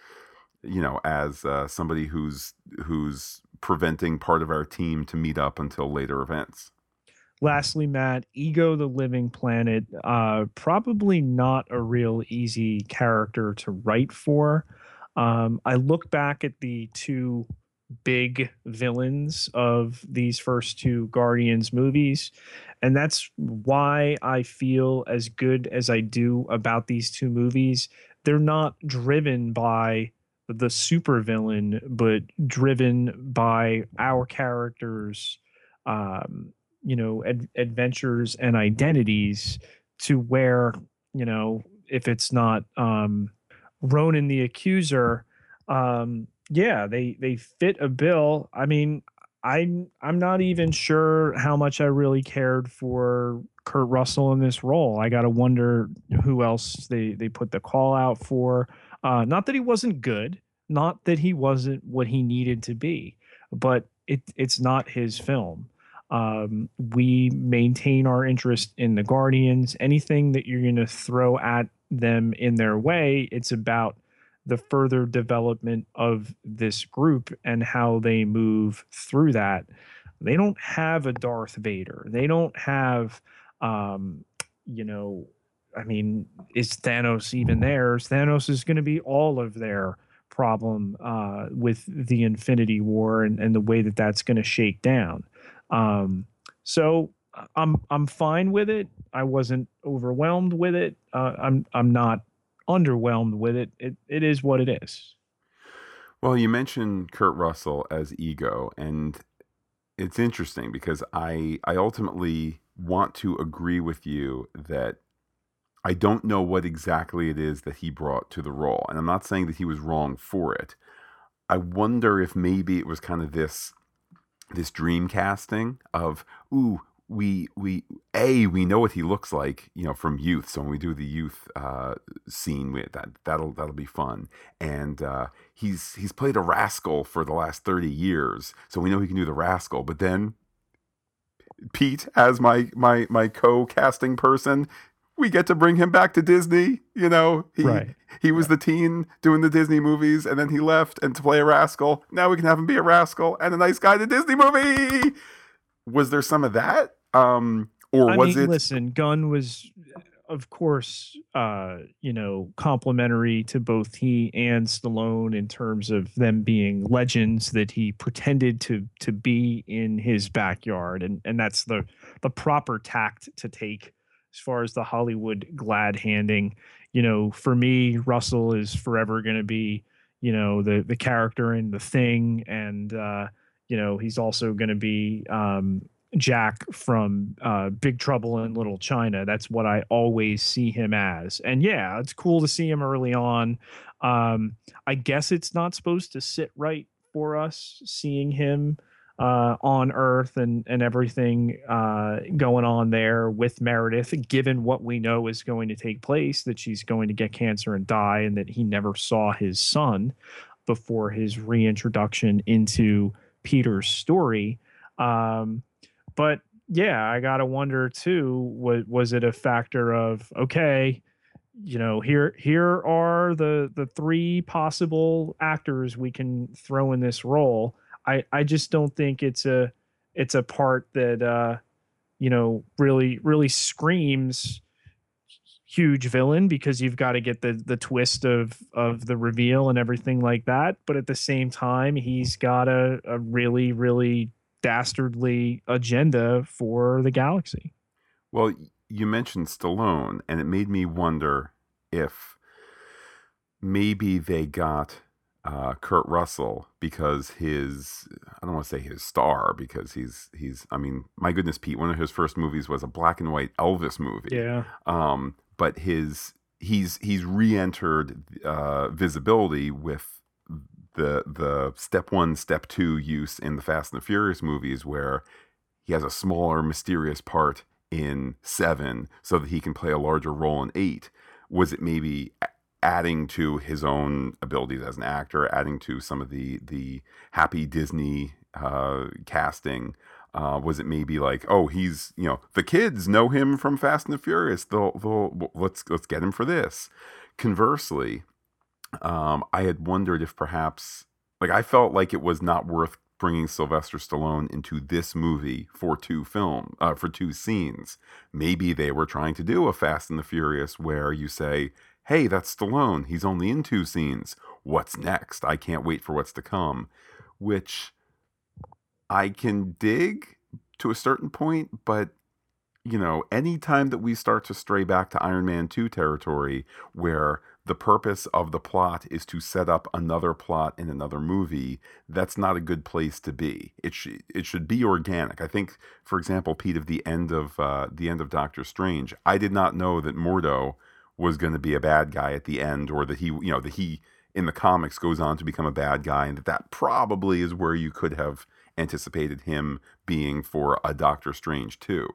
you know as uh, somebody who's who's preventing part of our team to meet up until later events. Lastly, Matt, Ego the Living Planet, uh, probably not a real easy character to write for. Um, I look back at the two big villains of these first two Guardians movies, and that's why I feel as good as I do about these two movies. They're not driven by the supervillain, but driven by our characters. Um, you know ad- adventures and identities to where you know if it's not um ronan the accuser um yeah they they fit a bill. I mean i'm i'm not even sure how much i really cared for kurt russell in this role. I gotta wonder who else they they put the call out for. Uh not that he wasn't good not that he wasn't what he needed to be but it it's not his film um, we maintain our interest in the Guardians. Anything that you're going to throw at them in their way, it's about the further development of this group and how they move through that. They don't have a Darth Vader. They don't have, um, you know, I mean, is Thanos even there? Thanos is going to be all of their problem uh, with the Infinity War and, and the way that that's going to shake down. Um, so I'm I'm fine with it. I wasn't overwhelmed with it. Uh, I'm I'm not underwhelmed with it. It it is what it is. Well, you mentioned Kurt Russell as ego, and it's interesting because I I ultimately want to agree with you that I don't know what exactly it is that he brought to the role, and I'm not saying that he was wrong for it. I wonder if maybe it was kind of this this dream casting of ooh we we a we know what he looks like you know from youth. So when we do the youth uh, scene that that'll that'll be fun. And uh, he's he's played a rascal for the last 30 years so we know he can do the rascal. But then Pete as my my my co-casting person we get to bring him back to Disney. You know, he right. he was the teen doing the Disney movies, and then he left and to play a rascal. Now we can have him be a rascal and a nice guy in the Disney movie. Was there some of that? Um, or I was mean, it? Listen, Gunn was, of course, uh, you know, complimentary to both he and Stallone in terms of them being legends that he pretended to to be in his backyard, and and that's the the proper tact to take as far as the Hollywood glad handing. You know, for me, Russell is forever going to be, you know, the the character in the thing, and uh, you know, he's also going to be um, Jack from uh, Big Trouble in Little China. That's what I always see him as. And yeah, it's cool to see him early on. Um, I guess it's not supposed to sit right for us seeing him uh, on Earth and and everything uh, going on there with Meredith, given what we know is going to take place, that she's going to get cancer and die, and that he never saw his son before his reintroduction into Peter's story. Um, but yeah, I gotta wonder too. Was was it a factor of okay? you know here here are the the three possible actors we can throw in this role I I just don't think it's a it's a part that uh, you know really really screams huge villain because you've got to get the the twist of of the reveal and everything like that. But at the same time, he's got a, a really really dastardly agenda for the galaxy. Well, you mentioned Stallone, and it made me wonder if maybe they got uh, Kurt Russell because his I don't want to say his star because he's he's I mean my goodness Pete one of his first movies was a black and white Elvis movie Yeah. um but his he's he's re-entered uh, visibility with the the step one step two use in the Fast and the Furious movies where he has a smaller mysterious part in seven so that he can play a larger role in eight was it maybe adding to his own abilities as an actor, adding to some of the the happy Disney uh, casting. Uh, was it maybe like, oh, he's you know the kids know him from Fast and the Furious. They'll, they'll let's let's get him for this. Conversely, um, I had wondered if perhaps like I felt like it was not worth bringing Sylvester Stallone into this movie for two film uh, for two scenes. Maybe they were trying to do a Fast and the Furious where you say, hey, that's Stallone. He's only in two scenes. What's next? I can't wait for what's to come, which I can dig to a certain point, but you know, anytime that we start to stray back to Iron Man 2 territory where the purpose of the plot is to set up another plot in another movie, that's not a good place to be. It should it should be organic. I think, for example, Pete, of the end of uh, the end of Doctor Strange, I did not know that Mordo was going to be a bad guy at the end, or that he, you know, that he in the comics goes on to become a bad guy, and that that probably is where you could have anticipated him being for a Doctor Strange too.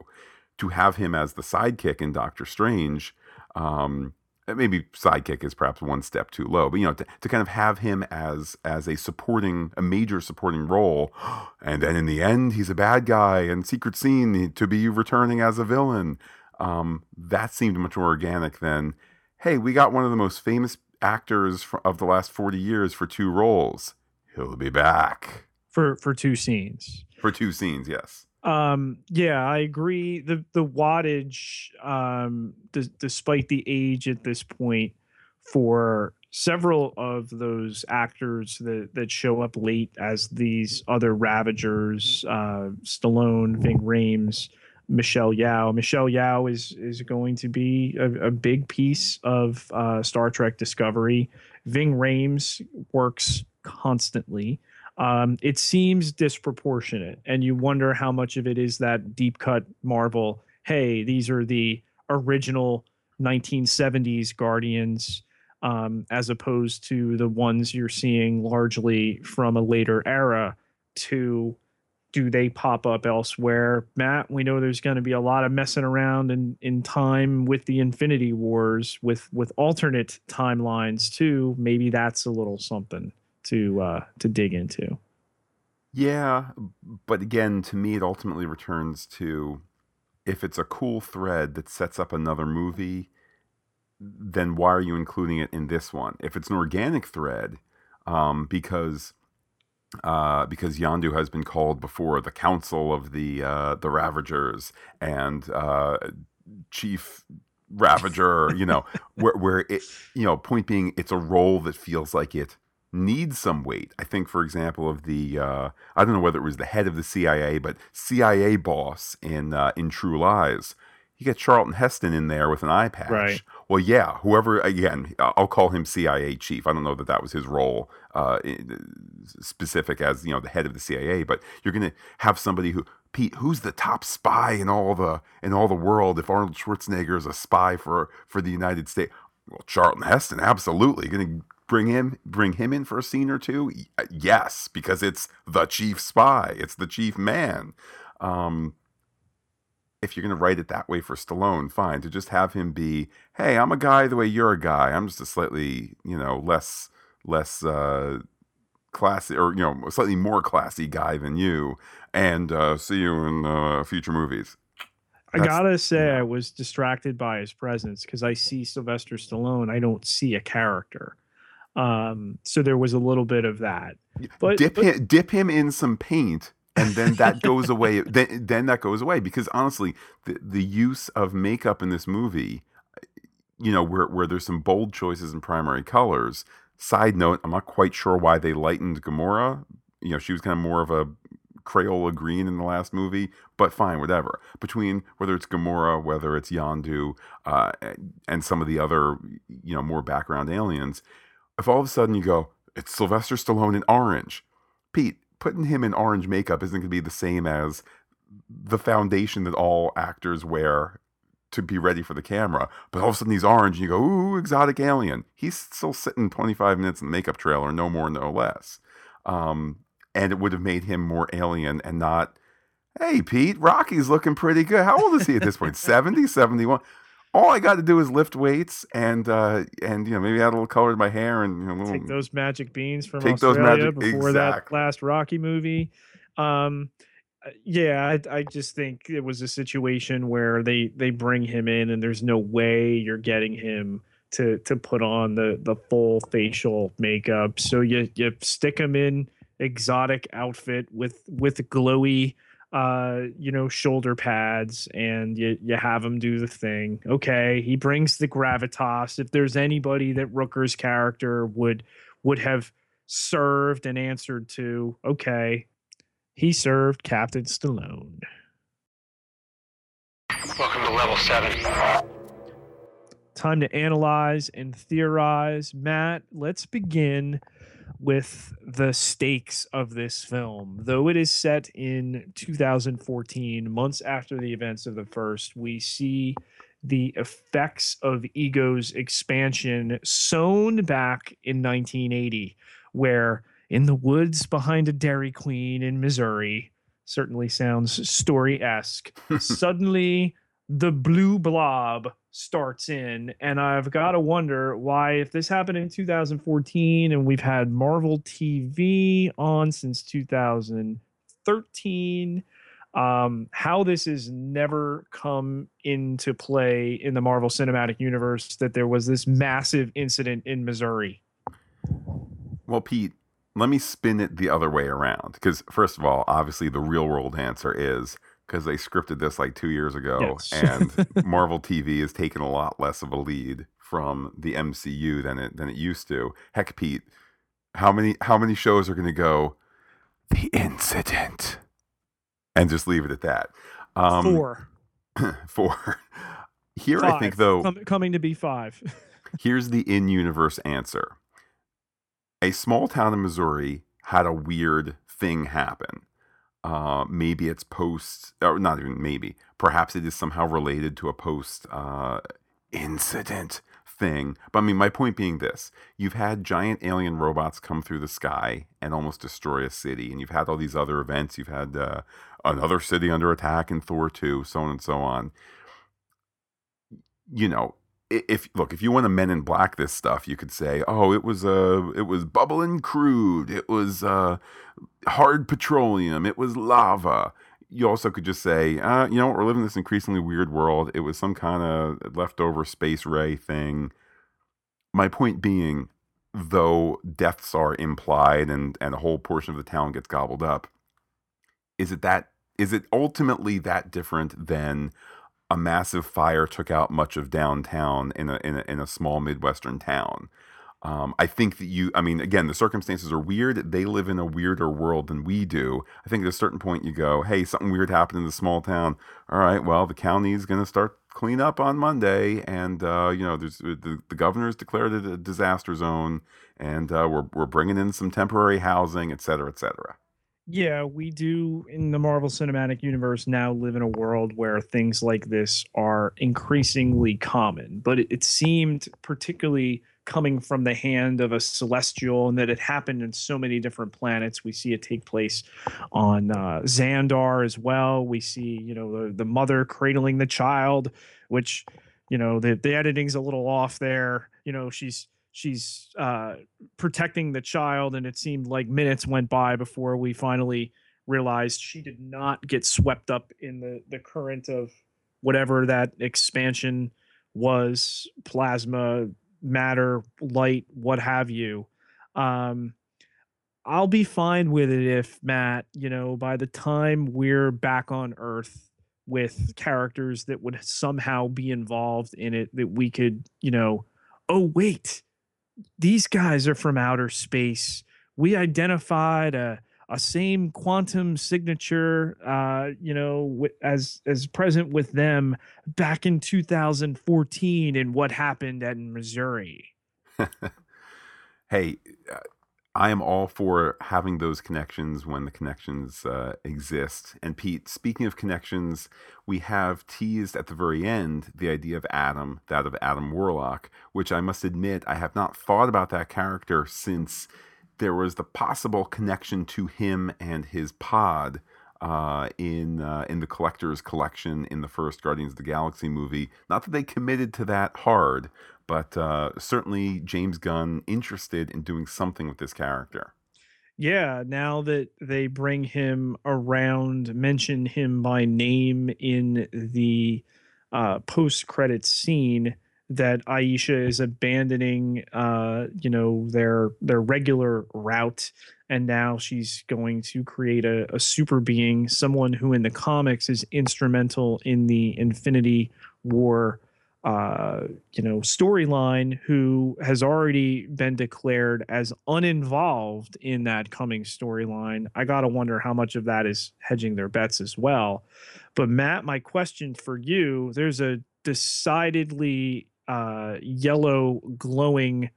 To have him as the sidekick in Doctor Strange, um, maybe sidekick is perhaps one step too low, but you know, to, to kind of have him as as a supporting, a major supporting role, and then in the end he's a bad guy, and secret scene to be returning as a villain um, that seemed much more organic than, hey, we got one of the most famous actors of the last 40 years for two roles. He'll be back for for two scenes. for two scenes, yes. Um, yeah, I agree. The the wattage, um, d- despite the age at this point, for several of those actors that that show up late as these other Ravagers, uh, Stallone, Ving Rhames, Michelle Yeoh. Michelle Yeoh is is going to be a, a big piece of uh, Star Trek Discovery. Ving Rhames works constantly um, it seems disproportionate and you wonder how much of it is that deep cut marvel hey these are the original 1970s guardians um, as opposed to the ones you're seeing largely from a later era to do they pop up elsewhere? Matt we know there's going to be a lot of messing around in, in time with the infinity wars with with alternate timelines too. Maybe that's a little something to uh to dig into. Yeah, but again, to me, it ultimately returns to if it's a cool thread that sets up another movie, then why are you including it in this one? If it's an organic thread, um, because uh, because Yondu has been called before the Council of the uh, the Ravagers and uh, Chief Ravager, you know, where where it, you know, point being, it's a role that feels like it needs some weight. I think, for example, of the uh, I don't know whether it was the head of the CIA, but CIA boss in uh, in True Lies. You get Charlton Heston in there with an eye patch. Right. Well, yeah. Whoever again, I'll call him CIA chief. I don't know that that was his role uh, specific as you know the head of the CIA, but you're going to have somebody who Pete, who's the top spy in all the in all the world? If Arnold Schwarzenegger is a spy for for the United States, well, Charlton Heston, absolutely. You're Going to bring him bring him in for a scene or two? Yes, because it's the chief spy. It's the chief man. Um, if you're going to write it that way for Stallone, fine. To just have him be, hey, I'm a guy the way you're a guy. I'm just a slightly, you know, less less uh, classy or you know, slightly more classy guy than you. And uh, see you in uh, future movies. I gotta say, yeah. I was distracted by his presence because I see Sylvester Stallone. I don't see a character. Um, so there was a little bit of that. But, dip but- him, dip him in some paint, and then that goes away. Then, then that goes away because honestly, the the use of makeup in this movie, you know, where where there's some bold choices in primary colors. Side note: I'm not quite sure why they lightened Gamora. You know, she was kind of more of a Crayola green in the last movie, but fine, whatever. Between whether it's Gamora, whether it's Yondu, uh, and some of the other, you know, more background aliens, if all of a sudden you go, it's Sylvester Stallone in orange, Pete, putting him in orange makeup isn't going to be the same as the foundation that all actors wear to be ready for the camera. But all of a sudden he's orange, and you go, ooh, exotic alien. He's still sitting 25 minutes in the makeup trailer, no more, no less. Um, and it would have made him more alien and not, hey, Pete, Rocky's looking pretty good. How old is he at this point? 70, 71? All I got to do is lift weights and uh, and you know maybe add a little color to my hair and you know, little, take those magic beans from Take those Australia magic- before that last Rocky movie. Um, uh, yeah, I, I just think it was a situation where they they bring him in and there's no way you're getting him to to put on the the full facial makeup. So you you stick him in exotic outfit with with glowy uh you know shoulder pads and you you have him do the thing. Okay he brings the gravitas. If there's anybody that rooker's character would would have served and answered to okay he served captain stallone. Welcome to level seven. time to analyze and theorize. Matt let's begin with the stakes of this film. Though it is set in 2014 months after the events of the first we see the effects of ego's expansion sown back in 1980 where in the woods behind a dairy queen in missouri certainly sounds story-esque suddenly the blue blob starts in and i've got to wonder why if this happened in 2014 and we've had marvel tv on since 2013 um, how this has never come into play in the Marvel Cinematic Universe that there was this massive incident in Missouri. Well, Pete, let me spin it the other way around. Because, first of all, obviously, the real world answer is because they scripted this like two years ago, Yes. and Marvel TV has taken a lot less of a lead from the MCU than it than it used to. Heck, Pete, how many how many shows are going to go the incident and just leave it at that? Um, Four. Four. Here, Five. I think though, Com- coming to be five. Here's the in universe answer A small town in Missouri had a weird thing happen. Uh, maybe it's post, or not even maybe, perhaps it is somehow related to a post uh, incident thing. But I mean, my point being this you've had giant alien robots come through the sky and almost destroy a city, and you've had all these other events. You've had uh, another city under attack in Thor 2, so on and so on. You know, if look if you want to men in black this stuff you could say oh it was uh it was bubbling crude. It was uh hard petroleum. It was lava. You also could just say uh you know what, we're living in this increasingly weird world. It was some kind of leftover space ray thing. My point being though deaths are implied and and a whole portion of the town gets gobbled up is it that is it ultimately that different than a massive fire took out much of downtown in a in a, in a small midwestern town. Um, I think that you, I mean, again, the circumstances are weird. They live in a weirder world than we do. I think at a certain point you go, hey, something weird happened in the small town. All right, well, the county's going to start clean up on Monday, and uh, you know, there's the, the governor's declared it a disaster zone, and uh, we're we're bringing in some temporary housing, et cetera, et cetera. Yeah, we do in the Marvel Cinematic Universe now live in a world where things like this are increasingly common. But it, it seemed particularly coming from the hand of a celestial and that it happened in so many different planets. We see it take place on uh, Xandar as well. We see, you know, the, the mother cradling the child, which, you know, the, the editing's a little off there. You know, she's she's uh protecting the child and it seemed like minutes went by before we finally realized she did not get swept up in the the current of whatever that expansion was plasma matter light what have you. Um i'll be fine with it if matt you know by the time we're back on earth with characters that would somehow be involved in it that we could you know oh wait these guys are from outer space. We identified a a same quantum signature, uh, you know, as as present with them back in 2014 and what happened at Missouri. hey, uh, I am all for having those connections when the connections uh, exist. And Pete, speaking of connections, we have teased at the very end the idea of Adam, that of Adam Warlock, which I must admit I have not thought about that character since there was the possible connection to him and his pod uh, in uh, in the collector's collection in the first Guardians of the Galaxy movie. Not that they committed to that hard, but uh, certainly James Gunn interested in doing something with this character. Yeah, now that they bring him around, mention him by name in the uh, post-credit scene, that Ayesha is abandoning, uh, you know, their their regular route, and now she's going to create a, a super being, someone who in the comics is instrumental in the Infinity War uh, you know, storyline who has already been declared as uninvolved in that coming storyline. I got to wonder how much of that is hedging their bets as well. But Matt, my question for you, there's a decidedly uh, yellow glowing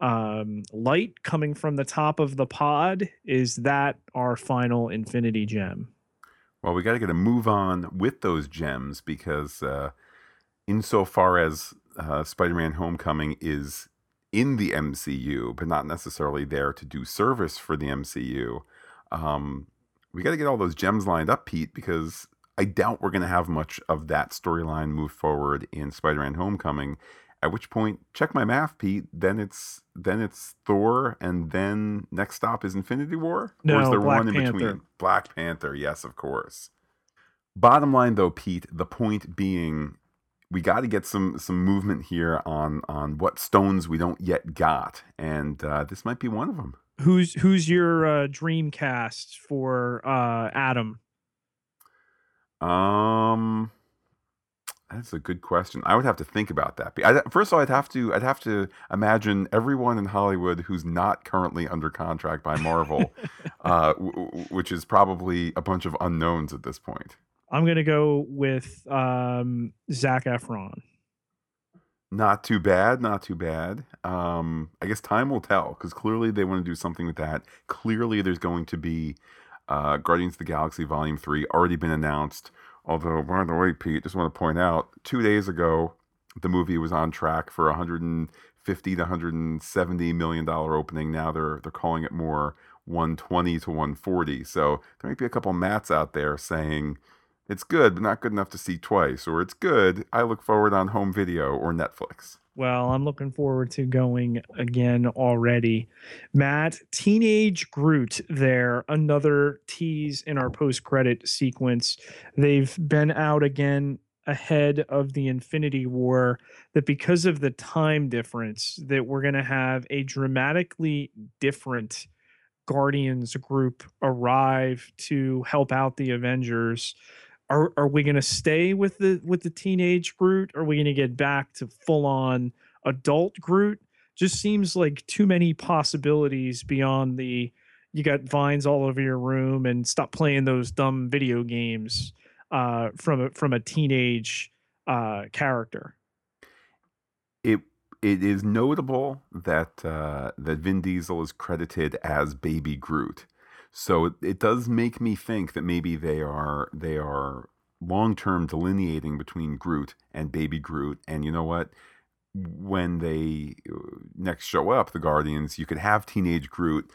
um, light coming from the top of the pod. Is that our final infinity gem? Well, we got to get a move on with those gems because, uh, insofar as uh, Spider-Man: Homecoming is in the MCU, but not necessarily there to do service for the MCU, um, we got to get all those gems lined up, Pete, because I doubt we're going to have much of that storyline move forward in Spider-Man: Homecoming. At which point, check my math, Pete. Then it's then it's Thor, and then next stop is Infinity War. or is No, there Black one in Panther. between? Black Panther, yes, of course. bottom line though pete the point being we got to get some some movement here on on what stones we don't yet got and uh, this might be one of them Who's who's your uh, dream cast for uh, Adam? um that's a good question i would have to think about that I, first of all i'd have to i'd have to imagine everyone in hollywood who's not currently under contract by marvel uh, w- w- which is probably a bunch of unknowns at this point I'm gonna go with um, Zac Efron. Not too bad, not too bad. Um, I guess time will tell because clearly they want to do something with that. Clearly, there's going to be uh, Guardians of the Galaxy Volume Three already been announced. Although, by the way, Pete, just want to point out, two days ago, the movie was on track for 150 to 170 million dollar opening. Now they're they're calling it more 120 to 140. So there might be a couple mats out there saying it's good, but not good enough to see twice, or it's good. I look forward on home video or Netflix. Well, I'm looking forward to going again already. Matt, Teenage Groot there, another tease in our post credit sequence. They've been out again ahead of the Infinity War that because of the time difference that we're going to have a dramatically different Guardians group arrive to help out the Avengers are are we going to stay with the with the teenage Groot? Are we going to get back to full on adult Groot? Just seems like too many possibilities beyond the you got vines all over your room and stop playing those dumb video games uh, from a, from a teenage uh, character. It it is notable that uh, that Vin Diesel is credited as Baby Groot. So it, it does make me think that maybe they are they are long term delineating between Groot and Baby Groot. And you know what? When they uh, next show up, the Guardians, you could have teenage Groot.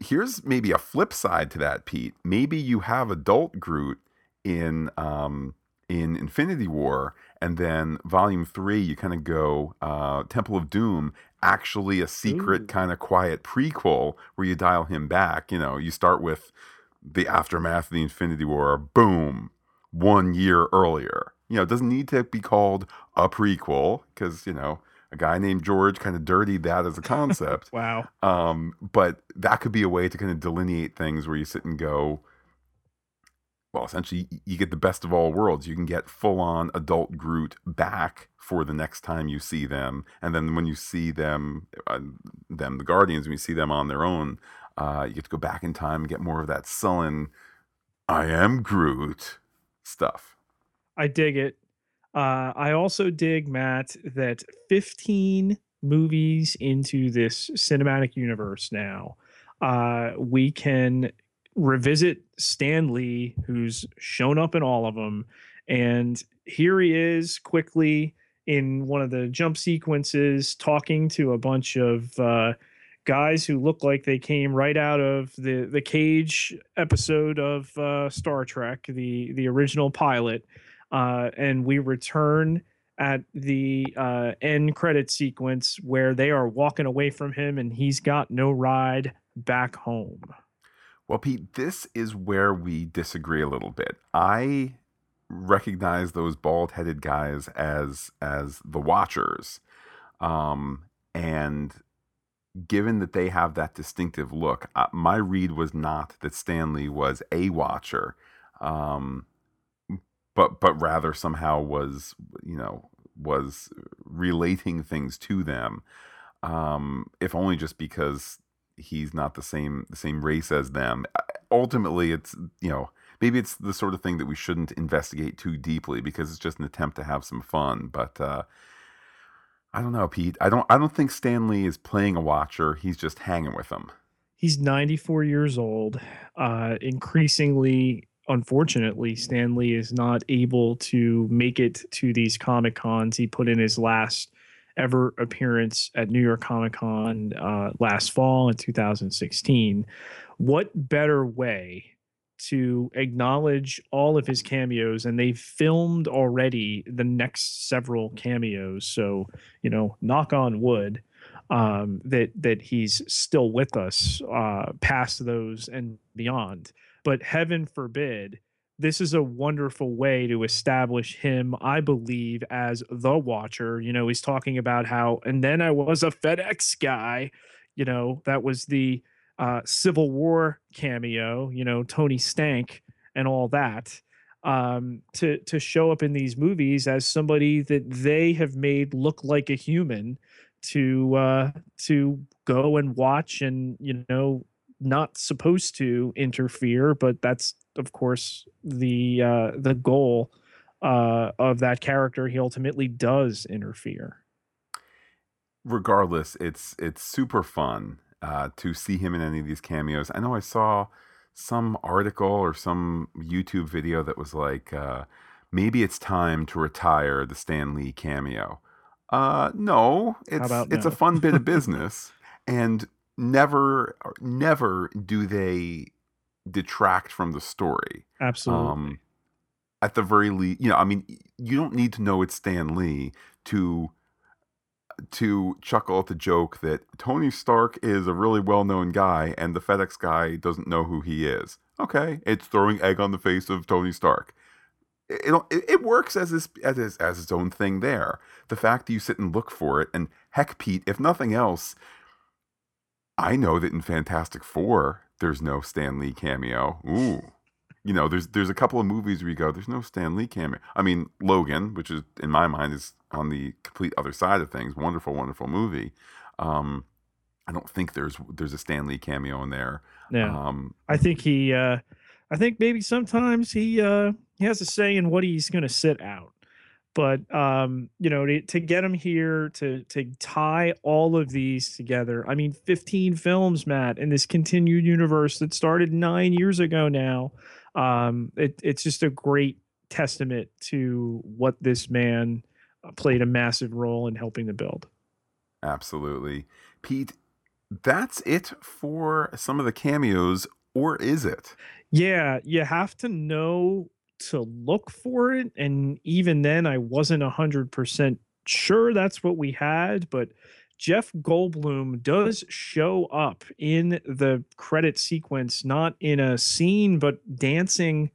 Here's maybe a flip side to that, Pete. Maybe you have adult Groot in um, in Infinity War, and then Volume Three, you kind of go uh, Temple of Doom, actually a secret kind of quiet prequel where you dial him back. You know, you start with the aftermath of the Infinity War, boom, one year earlier. You know, it doesn't need to be called a prequel because, you know, a guy named George kind of dirtied that as a concept. wow. Um, but that could be a way to kind of delineate things where you sit and go, well, essentially, you get the best of all worlds. You can get full on adult Groot back for the next time you see them, and then when you see them, uh, them the Guardians, when you see them on their own, uh, you get to go back in time and get more of that sullen, "I am Groot" stuff. I dig it. Uh, I also dig Matt that 15 movies into this cinematic universe now, uh, we can revisit Stan Lee, who's shown up in all of them. And here he is quickly in one of the jump sequences talking to a bunch of uh, guys who look like they came right out of the, the Cage episode of uh, Star Trek, the, the original pilot. Uh, and we return at the uh, end credit sequence where they are walking away from him and he's got no ride back home. Well, Pete, this is where we disagree a little bit. I recognize those bald-headed guys as as the Watchers, um, and given that they have that distinctive look, uh, my read was not that Stan Lee was a Watcher, um, but but rather somehow was you know was relating things to them. Um, if only just because he's not the same the same race as them. Ultimately, it's you know maybe it's the sort of thing that we shouldn't investigate too deeply because it's just an attempt to have some fun. But uh, I don't know, Pete. I don't I don't think Stan Lee is playing a watcher. He's just hanging with them. He's 94 years old. Uh, increasingly, unfortunately, Stan Lee is not able to make it to these Comic Cons. He put in his last ever appearance at New York Comic Con uh, last fall in 2016. What better way to acknowledge all of his cameos? And they've filmed already the next several cameos. So, you know, knock on wood um, that that he's still with us uh, past those and beyond. But heaven forbid this is a wonderful way to establish him, I believe, as the Watcher. You know, he's talking about how, and then I was a FedEx guy. You know, that was the uh, Civil War cameo. You know, Tony Stank and all that. Um, to to show up in these movies as somebody that they have made look like a human, to uh, to go and watch and you know not supposed to interfere, but that's of course the uh, the goal uh, of that character. He ultimately does interfere. Regardless, it's it's super fun uh, to see him in any of these cameos. I know I saw some article or some YouTube video that was like, uh, maybe it's time to retire the Stan Lee cameo. Uh, no, it's it's no? a fun bit of business, and never never do they detract from the story. Absolutely. Um, at the very least, you know, I mean, you don't need to know it's Stan Lee to to chuckle at the joke that Tony Stark is a really well-known guy and the FedEx guy doesn't know who he is. Okay, it's throwing egg on the face of Tony Stark. It, it, it works as this, as as as its own thing there. The fact that you sit and look for it, and heck, Pete, if nothing else, I know that in Fantastic Four there's no Stan Lee cameo. Ooh. You know, there's there's a couple of movies where you go, there's no Stan Lee cameo. I mean, Logan, which is in my mind is on the complete other side of things. Wonderful, wonderful movie. Um, I don't think there's there's a Stan Lee cameo in there. Yeah. Um, I think he uh I think maybe sometimes he uh he has a say in what he's going to sit out. But um you know to, to get him here to to tie all of these together. I mean 15 films Matt in this continued universe that started 9 years ago now. Um it, it's just a great testament to what this man uh, played a massive role in helping to build. absolutely, Pete. That's it for some of the cameos, or is it? Yeah, you have to know to look for it. And even then, I wasn't 100% sure that's what we had. But Jeff Goldblum does show up in the credit sequence, not in a scene, but dancing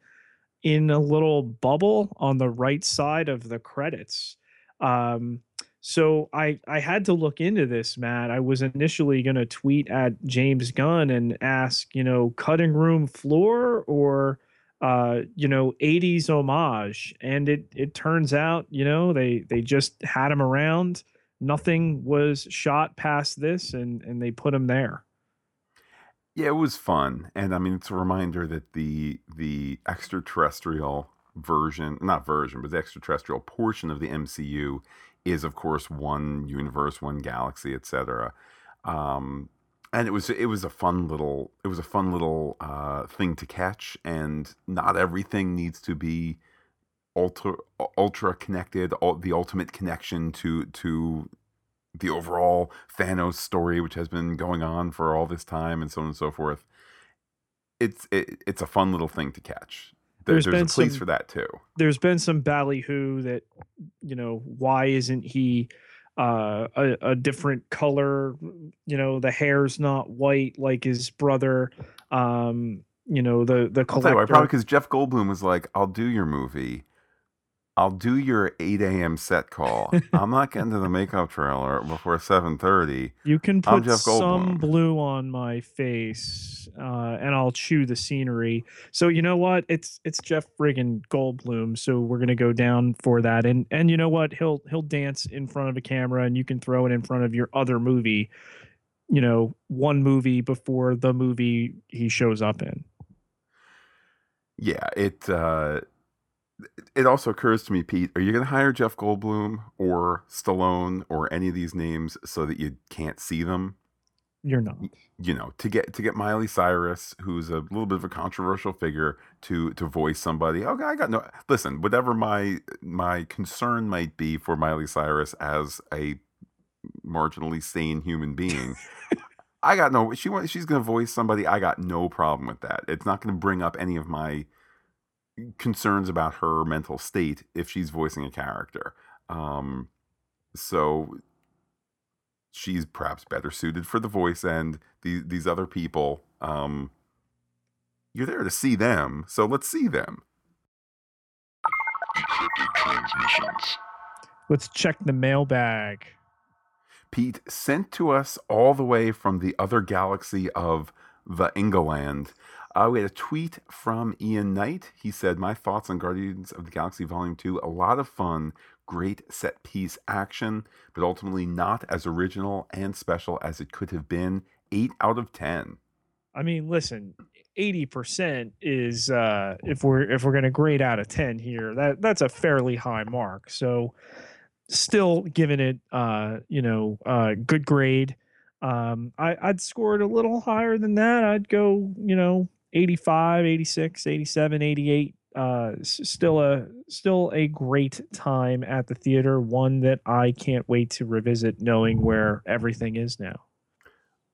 in a little bubble on the right side of the credits. Um, so I I had to look into this, Matt. I was initially going to tweet at James Gunn and ask, you know, cutting room floor or uh, you know, 80s homage. And it it turns out, you know, they they just had him around. Nothing was shot past this and and they put him there. Yeah, it was fun, and I mean, it's a reminder that the the extraterrestrial version, not version, but the extraterrestrial portion of the MCU is, of course, one universe, one galaxy, etc. Um, and it was it was a fun little it was a fun little uh, thing to catch, and not everything needs to be ultra ultra connected, the ultimate connection to to the overall Thanos story, which has been going on for all this time, and so on and so forth. It's it, it's a fun little thing to catch. There- There's there's been a place some- for that too. there's been some ballyhoo that you know why isn't he uh a, a different color you know the hair's not white like his brother um you know the the I'll tell you why. Probably because Jeff Goldblum was like, "I'll do your movie. I'll do your 8 a.m. set call. I'm not getting to the makeup trailer before 7:30." you can put some Goldblum. blue on my face uh and i'll chew the scenery so you know what it's it's jeff friggin goldblum so we're gonna go down for that and and you know what he'll he'll dance in front of a camera and you can throw it in front of your other movie you know one movie before the movie he shows up in Yeah, it uh, it also occurs to me, Pete, are you going to hire Jeff Goldblum or Stallone or any of these names so that you can't see them? you're not you know to get to get Miley Cyrus who's a little bit of a controversial figure to to voice somebody okay I got no listen whatever my my concern might be for Miley Cyrus as a marginally sane human being I got no she wants she's going to voice somebody I got no problem with that it's not going to bring up any of my concerns about her mental state if she's voicing a character um so she's perhaps better suited for the voice end. These these other people, um, you're there to see them, so let's see them. Decrypted transmissions. Let's check the mailbag. Pete sent to us all the way from the other galaxy of the England. Uh, we had a tweet from Ian Knight. He said, My thoughts on Guardians of the Galaxy Volume 2 a lot of fun, great set piece action, but ultimately not as original and special as it could have been. 8 out of 10. I mean, listen, eighty percent is uh, if we're if we're going to grade out of ten here, that that's a fairly high mark. So, still giving it, uh, you know, uh, good grade. Um, I, I'd score it a little higher than that. I'd go, you know, 85, 86, 87, 88. Uh, still a still a great time at the theater. One that I can't wait to revisit, knowing where everything is now.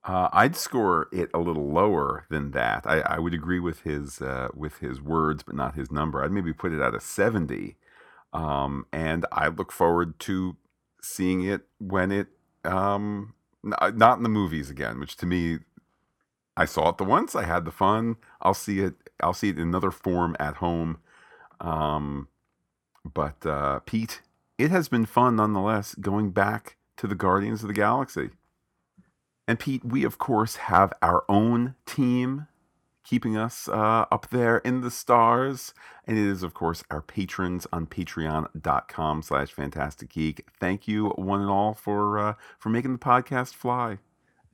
Uh, I'd score it a little lower than that. I, I would agree with his uh, with his words, but not his number. I'd maybe put it at a seventy, um, and I look forward to seeing it when it um, uh, not in the movies again. Which to me, I saw it the once. I had the fun. I'll see it. I'll see it in another form at home. Um, but uh, Pete, it has been fun nonetheless going back to the Guardians of the Galaxy. And Pete, we of course have our own team keeping us uh, up there in the stars. And it is, of course, our patrons on patreon.com slash Phantastic Geek. Thank you one and all for uh, for making the podcast fly.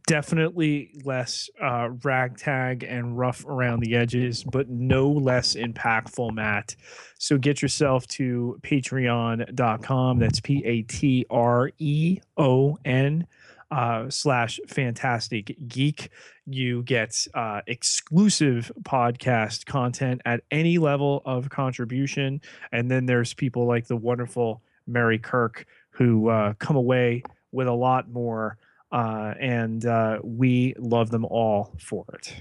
Definitely less uh, ragtag and rough around the edges, but no less impactful, Matt. So get yourself to patreon.com. That's P A T R E O N uh, slash Phantastic Geek. You get uh, exclusive podcast content at any level of contribution. And then there's people like the wonderful Mary Kirk who uh, come away with a lot more uh, and uh, we love them all for it.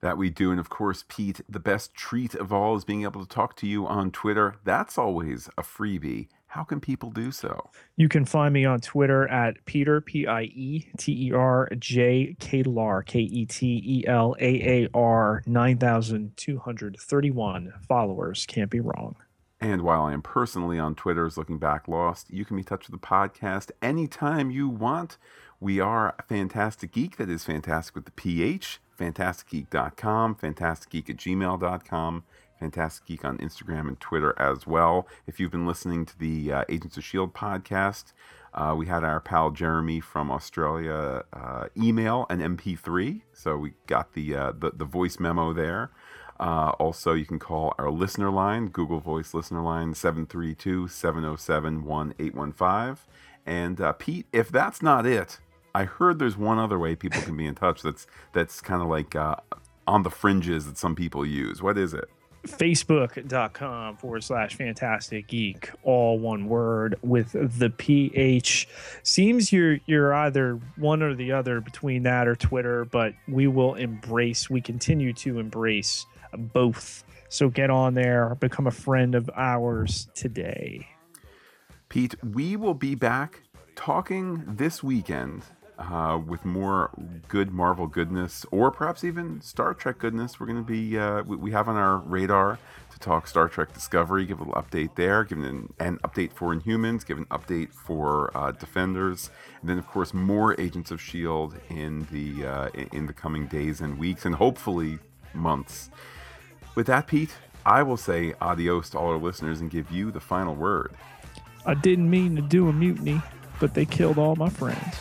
That we do. And of course, Pete, the best treat of all is being able to talk to you on Twitter. That's always a freebie. How can people do so? You can find me on Twitter at Pieter P I E T E R J Ketelaar K E T E L A A R nine thousand two hundred thirty one followers. Can't be wrong. And while I am personally on Twitter as Looking Back Lost, you can be in touch with the podcast anytime you want. We are Phantastic Geek, that is fantastic with the PH, phantasticgeek.com, phantasticgeek at gmail.com, Phantastic Geek on Instagram and Twitter as well. If you've been listening to the uh, Agents of S.H.I.E.L.D. podcast, uh, we had our pal Jeremy from Australia uh, email an MP3, so we got the, uh, the, the voice memo there. Uh, also, you can call our listener line, Google Voice listener line, 732 707 1815. And uh, Pete, if that's not it, I heard there's one other way people can be in touch that's that's kind of like uh, on the fringes that some people use. What is it? Facebook.com forward slash Phantastic Geek, all one word with the PH. Seems you're you're either one or the other between that or Twitter, but we will embrace, we continue to embrace both. So get on there, become a friend of ours today. Pete, we will be back talking this weekend uh, with more good Marvel goodness, or perhaps even Star Trek goodness. We're going to be, uh, we, we have on our radar to talk Star Trek Discovery, give a little update there, give an, an update for Inhumans, give an update for uh, Defenders, and then of course more Agents of Shield in the uh, in- in the coming days and weeks, and hopefully months. With that, Pete, I will say adios to all our listeners and give you the final word. I didn't mean to do a mutiny, but they killed all my friends.